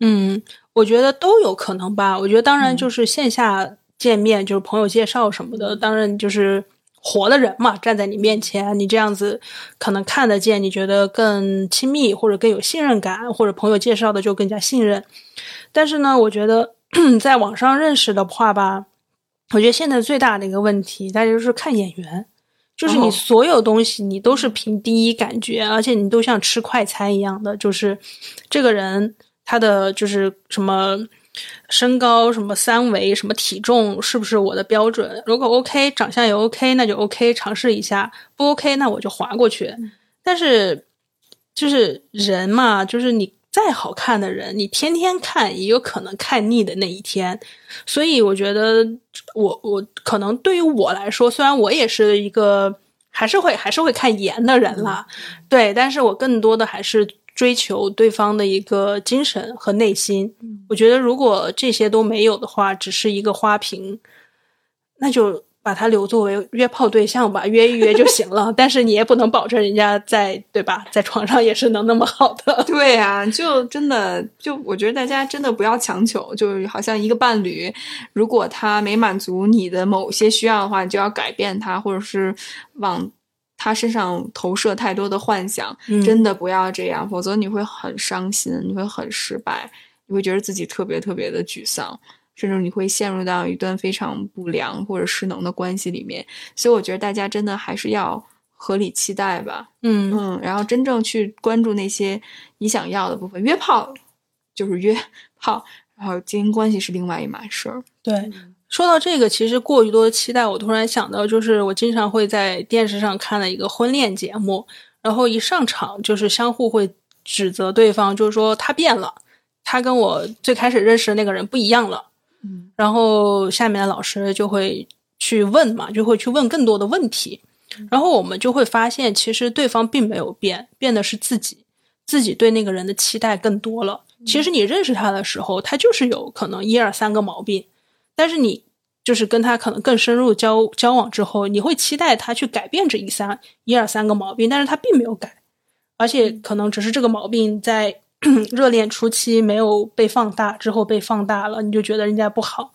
嗯，我觉得都有可能吧。我觉得当然嗯就是线下见面，就是朋友介绍什么的，当然就是活的人嘛，站在你面前，你这样子可能看得见，你觉得更亲密或者更有信任感，或者朋友介绍的就更加信任。但是呢，我觉得 在网上认识的话吧，我觉得现在最大的一个问题，大家就是看眼缘。就是你哦所有东西，你都是凭第一感觉，而且你都像吃快餐一样的，就是这个人他的就是什么身高、什么三围、什么体重是不是我的标准？如果 OK，长相也 OK，那就 OK，尝试一下；不 OK，那我就划过去。但是就是人嘛，就是你再好看的人，你天天看也有可能看腻的那一天。所以我觉得我我可能对于我来说，虽然我也是一个还是会还是会看颜的人啦，对，但是我更多的还是追求对方的一个精神和内心。我觉得如果这些都没有的话，只是一个花瓶，那就把他留作为约炮对象吧，约一约就行了。但是你也不能保证人家在对吧，在床上也是能那么好的。对呀、就真的就我觉得大家真的不要强求，就是好像一个伴侣，如果他没满足你的某些需要的话，你就要改变他，或者是往他身上投射太多的幻想，嗯真的不要这样，否则你会很伤心，你会很失败，你会觉得自己特别特别的沮丧。甚至你会陷入到一段非常不良或者失能的关系里面，所以我觉得大家真的还是要合理期待吧。嗯嗯，然后真正去关注那些你想要的部分。约炮就是约炮，然后经营关系是另外一码事儿。对，说到这个，其实过于多的期待，我突然想到，就是我经常会在电视上看的一个婚恋节目，然后一上场就是相互会指责对方，就是说他变了，他跟我最开始认识的那个人不一样了。嗯然后下面的老师就会去问嘛，就会去问更多的问题，然后我们就会发现，其实对方并没有变，变的是自己。自己对那个人的期待更多了。其实你认识他的时候，他就是有可能一二三个毛病，但是你就是跟他可能更深入交交往之后，你会期待他去改变这一三一二三个毛病，但是他并没有改，而且可能只是这个毛病在 热恋初期没有被放大，之后被放大了，你就觉得人家不好，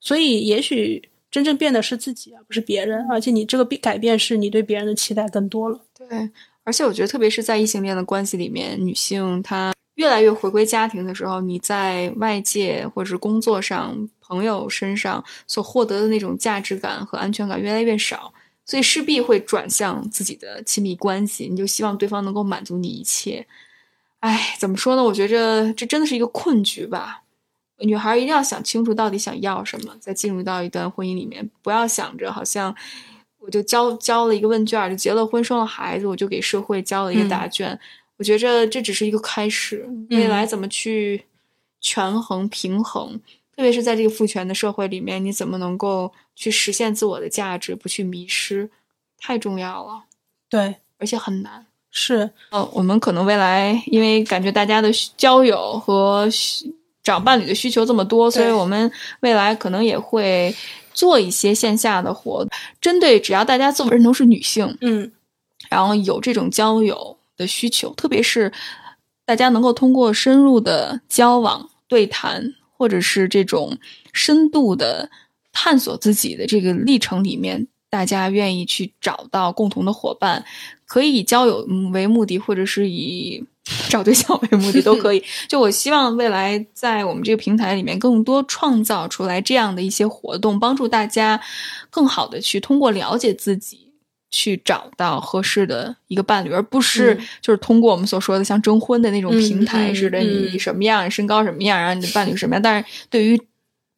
所以也许真正变的是自己，而不是别人，而且你这个变改变是你对别人的期待更多了。对，而且我觉得特别是在异性恋的关系里面，女性她。越来越回归家庭的时候，你在外界或者是工作上、朋友身上所获得的那种价值感和安全感越来越少，所以势必会转向自己的亲密关系。你就希望对方能够满足你一切。哎，怎么说呢？我觉着这真的是一个困局吧。女孩一定要想清楚到底想要什么，再进入到一段婚姻里面，不要想着好像我就交交了一个问卷，就结了婚、生了孩子，我就给社会交了一个答卷。我觉着这只是一个开始，未来怎么去权衡平衡，特别是在这个父权的社会里面，你怎么能够去实现自我的价值，不去迷失，太重要了。对，而且很难。是，呃，我们可能未来因为感觉大家的交友和找伴侣的需求这么多，所以我们未来可能也会做一些线下的活，针对只要大家自我认同是女性，嗯，然后有这种交友。的需求，特别是大家能够通过深入的交往、对谈，或者是这种深度的探索自己的这个历程里面，大家愿意去找到共同的伙伴，可以以交友为目的，或者是以 找对象为目的都可以。就我希望未来在我们这个平台里面，更多创造出来这样的一些活动，帮助大家更好的去通过了解自己。去找到合适的一个伴侣，而不是就是通过我们所说的像征婚的那种平台似的，你什么样，身高什么样，然后你的伴侣什么样。但是对于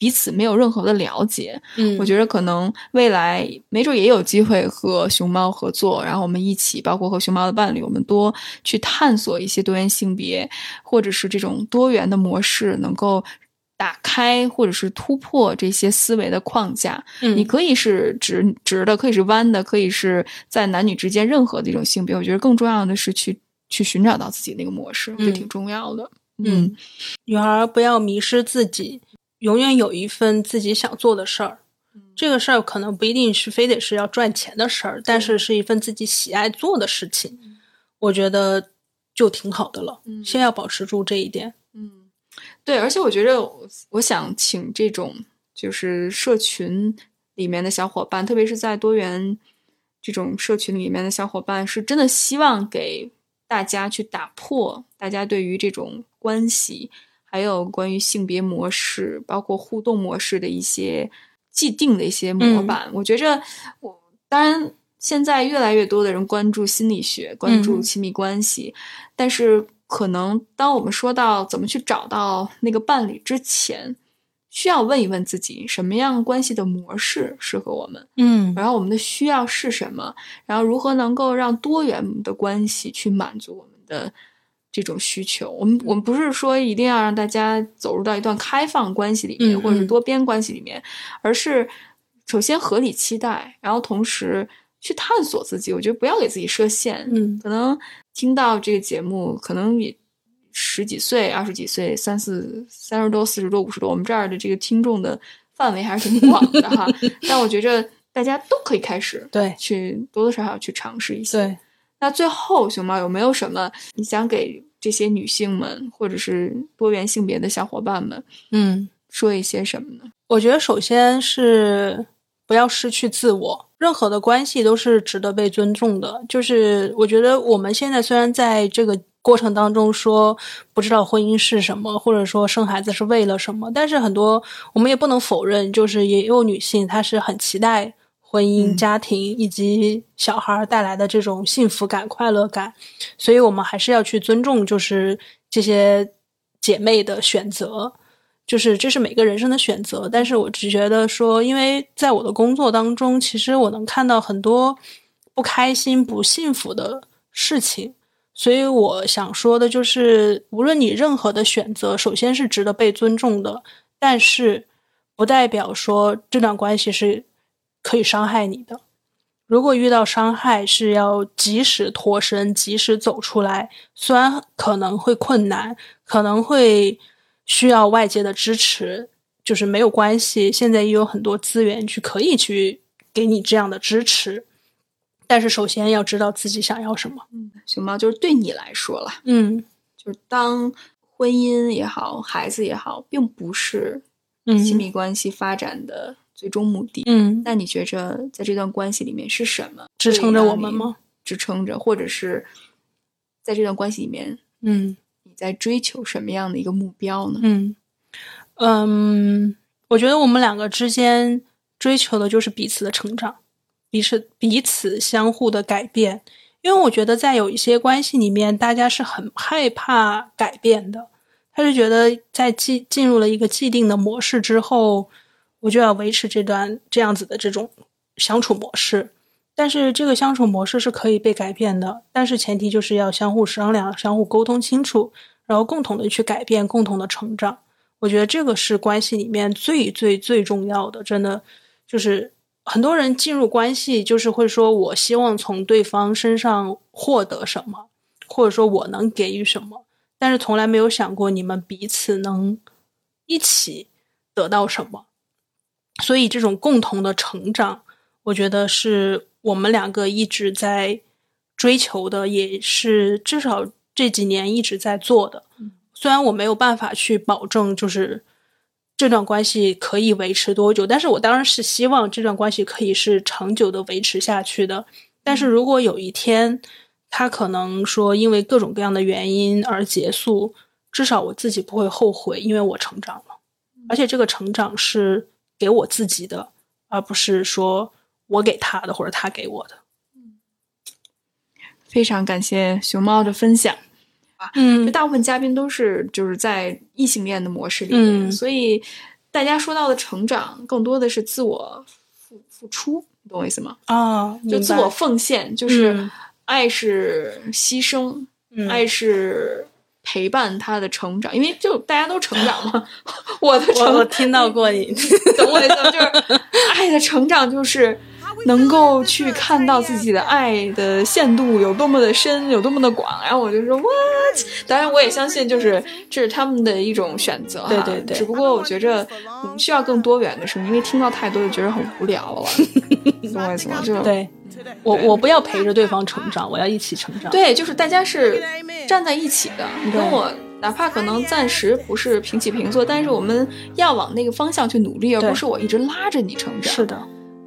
彼此没有任何的了解，嗯，我觉得可能未来没准也有机会和熊猫合作，然后我们一起，包括和熊猫的伴侣，我们多去探索一些多元性别或者是这种多元的模式，能够。打开或者是突破这些思维的框架，嗯，你可以是直直的，可以是弯的，可以是在男女之间任何的一种性别。我觉得更重要的是去去寻找到自己那个模式，这挺重要的。嗯，女孩不要迷失自己，永远有一份自己想做的事儿。这个事儿可能不一定是非得是要赚钱的事儿，但是是一份自己喜爱做的事情，我觉得就挺好的了。嗯先要保持住这一点。嗯对，而且我觉得，我想请这种就是社群里面的小伙伴，特别是在多元这种社群里面的小伙伴，是真的希望给大家去打破大家对于这种关系，还有关于性别模式，包括互动模式的一些既定的一些模板。我觉着，我当然现在越来越多的人关注心理学，关注亲密关系，但是。可能当我们说到怎么去找到那个伴侣之前，需要问一问自己什么样关系的模式适合我们，嗯，然后我们的需要是什么，然后如何能够让多元的关系去满足我们的这种需求。我们我们不是说一定要让大家走入到一段开放关系里面，或者是多边关系里面，而是首先合理期待，然后同时去探索自己。我觉得不要给自己设限，嗯，可能。听到这个节目，可能也十几岁、二十几岁、三四、三十多、四十多、五十多，我们这儿的这个听众的范围还是挺广的哈。但我觉着大家都可以开始，对，去多多少少去尝试一下。对，那最后熊猫有没有什么你想给这些女性们，或者是多元性别的小伙伴们，嗯，说一些什么呢？我觉得首先是不要失去自我。任何的关系都是值得被尊重的。就是我觉得我们现在虽然在这个过程当中说不知道婚姻是什么，或者说生孩子是为了什么，但是很多我们也不能否认，就是也有女性她是很期待婚姻、家庭以及小孩带来的这种幸福感、快乐感。所以我们还是要去尊重，就是这些姐妹的选择。就是这是每个人生的选择，但是我只觉得说，因为在我的工作当中，其实我能看到很多不开心、不幸福的事情，所以我想说的就是，无论你任何的选择，首先是值得被尊重的，但是不代表说这段关系是可以伤害你的。如果遇到伤害，是要及时脱身，及时走出来。虽然可能会困难，可能会需要外界的支持，就是没有关系。现在也有很多资源去可以去给你这样的支持，但是首先要知道自己想要什么。嗯，熊猫就是对你来说了，嗯就是当婚姻也好，孩子也好，并不是亲嗯密关系发展的最终目的。嗯，那你觉着在这段关系里面是什么支撑着我们吗？支撑着，或者是在这段关系里面，嗯你在追求什么样的一个目标呢？嗯嗯，我觉得我们两个之间追求的就是彼此的成长，彼此彼此相互的改变。因为我觉得在有一些关系里面，大家是很害怕改变的，他是觉得在进进入了一个既定的模式之后，我就要维持这段这样子的这种相处模式。但是这个相处模式是可以被改变的，但是前提就是要相互商量、相互沟通清楚，然后共同的去改变，共同的成长。我觉得这个是关系里面最最最重要的，真的就是很多人进入关系就是会说，我希望从对方身上获得什么，或者说我能给予什么，但是从来没有想过你们彼此能一起得到什么。所以这种共同的成长，我觉得是我们两个一直在追求的，也是至少这几年一直在做的。虽然我没有办法去保证，就是这段关系可以维持多久，但是我当然是希望这段关系可以是长久的维持下去的。但是如果有一天，他可能说因为各种各样的原因而结束，至少我自己不会后悔，因为我成长了，而且这个成长是给我自己的，而不是说我给他的或者他给我的。非常感谢熊猫的分享。嗯就大部分嘉宾都是就是在异性恋的模式里面，嗯所以大家说到的成长，更多的是自我付付出，你懂我意思吗？啊，就自我奉献，就是嗯爱是牺牲，嗯爱是陪伴他的成长，因为就大家都成长嘛。我的成我我听到过你，懂我意思吗？就是爱的成长，就是能够去看到自己的爱的限度有多么的深，有多么的广。然后我就说 what？当然，我也相信，就是这是他们的一种选择哈。对对对只不过我觉着我们需要更多元的声音，因为听到太多就觉得很无聊了。懂我意思吗？就对我我不要陪着对方成长，我要一起成长。对，就是大家是站在一起的。你跟我，哪怕可能暂时不是平起平坐，但是我们要往那个方向去努力，而不是我一直拉着你成长。是的，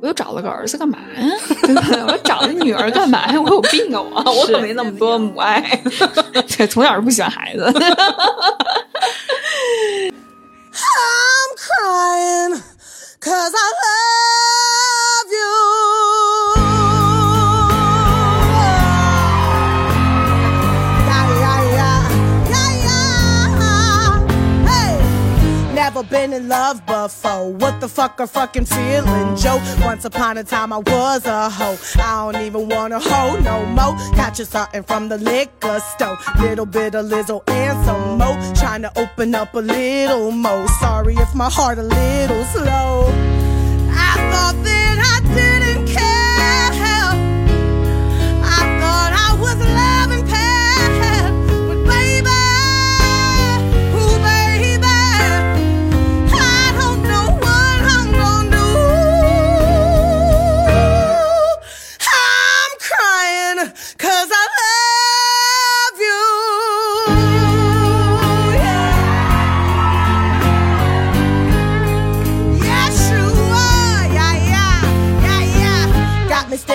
我又找了个儿子干嘛呀？对不对？我找了女儿干嘛呀？我有病啊！我我可没那么多母爱，对，从小就不喜欢孩子。I'm crying cause I love never been in love before. What the fuck a fucking feeling, Joe? Once upon a time I was a hoe. I don't even wanna hoe no more. Got you something from the liquor store. Little bit of Lizzo and some more. Trying to open up a little more. Sorry if my heart a little slow. I thought that I didn't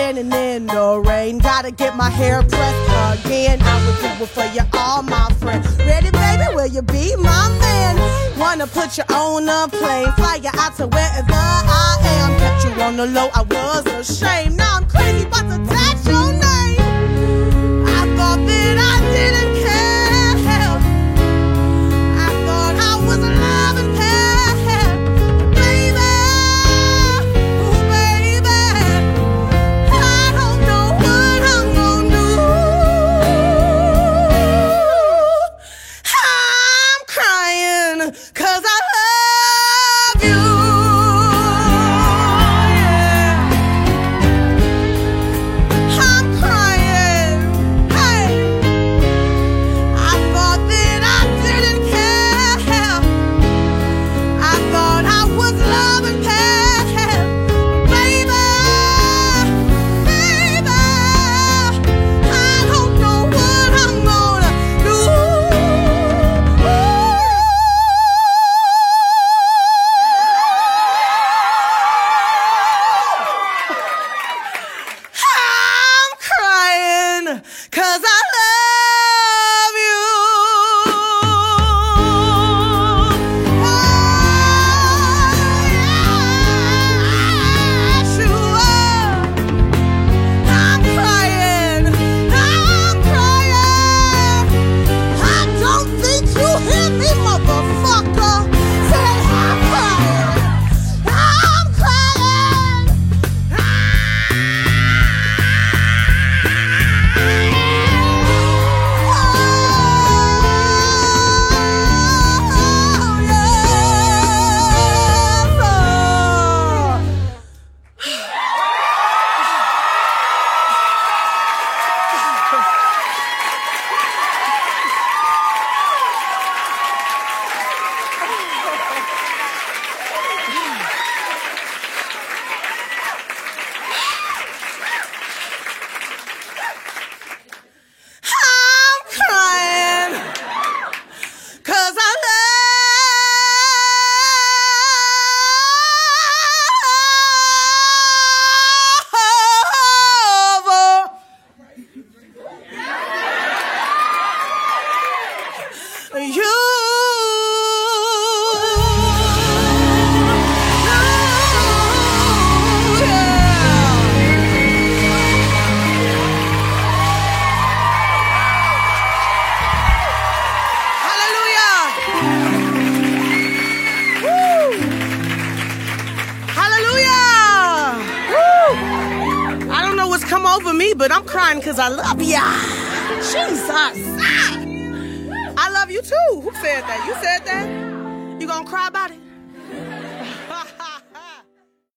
standing in the rain. Gotta get my hair pressed again. I would do it for you, all my friends. Ready, baby? Will you be my man? Wanna put you on a plane, fly you out to wherever I am. Kept you on the low, I was ashamed. Now I'm crazy about to touch your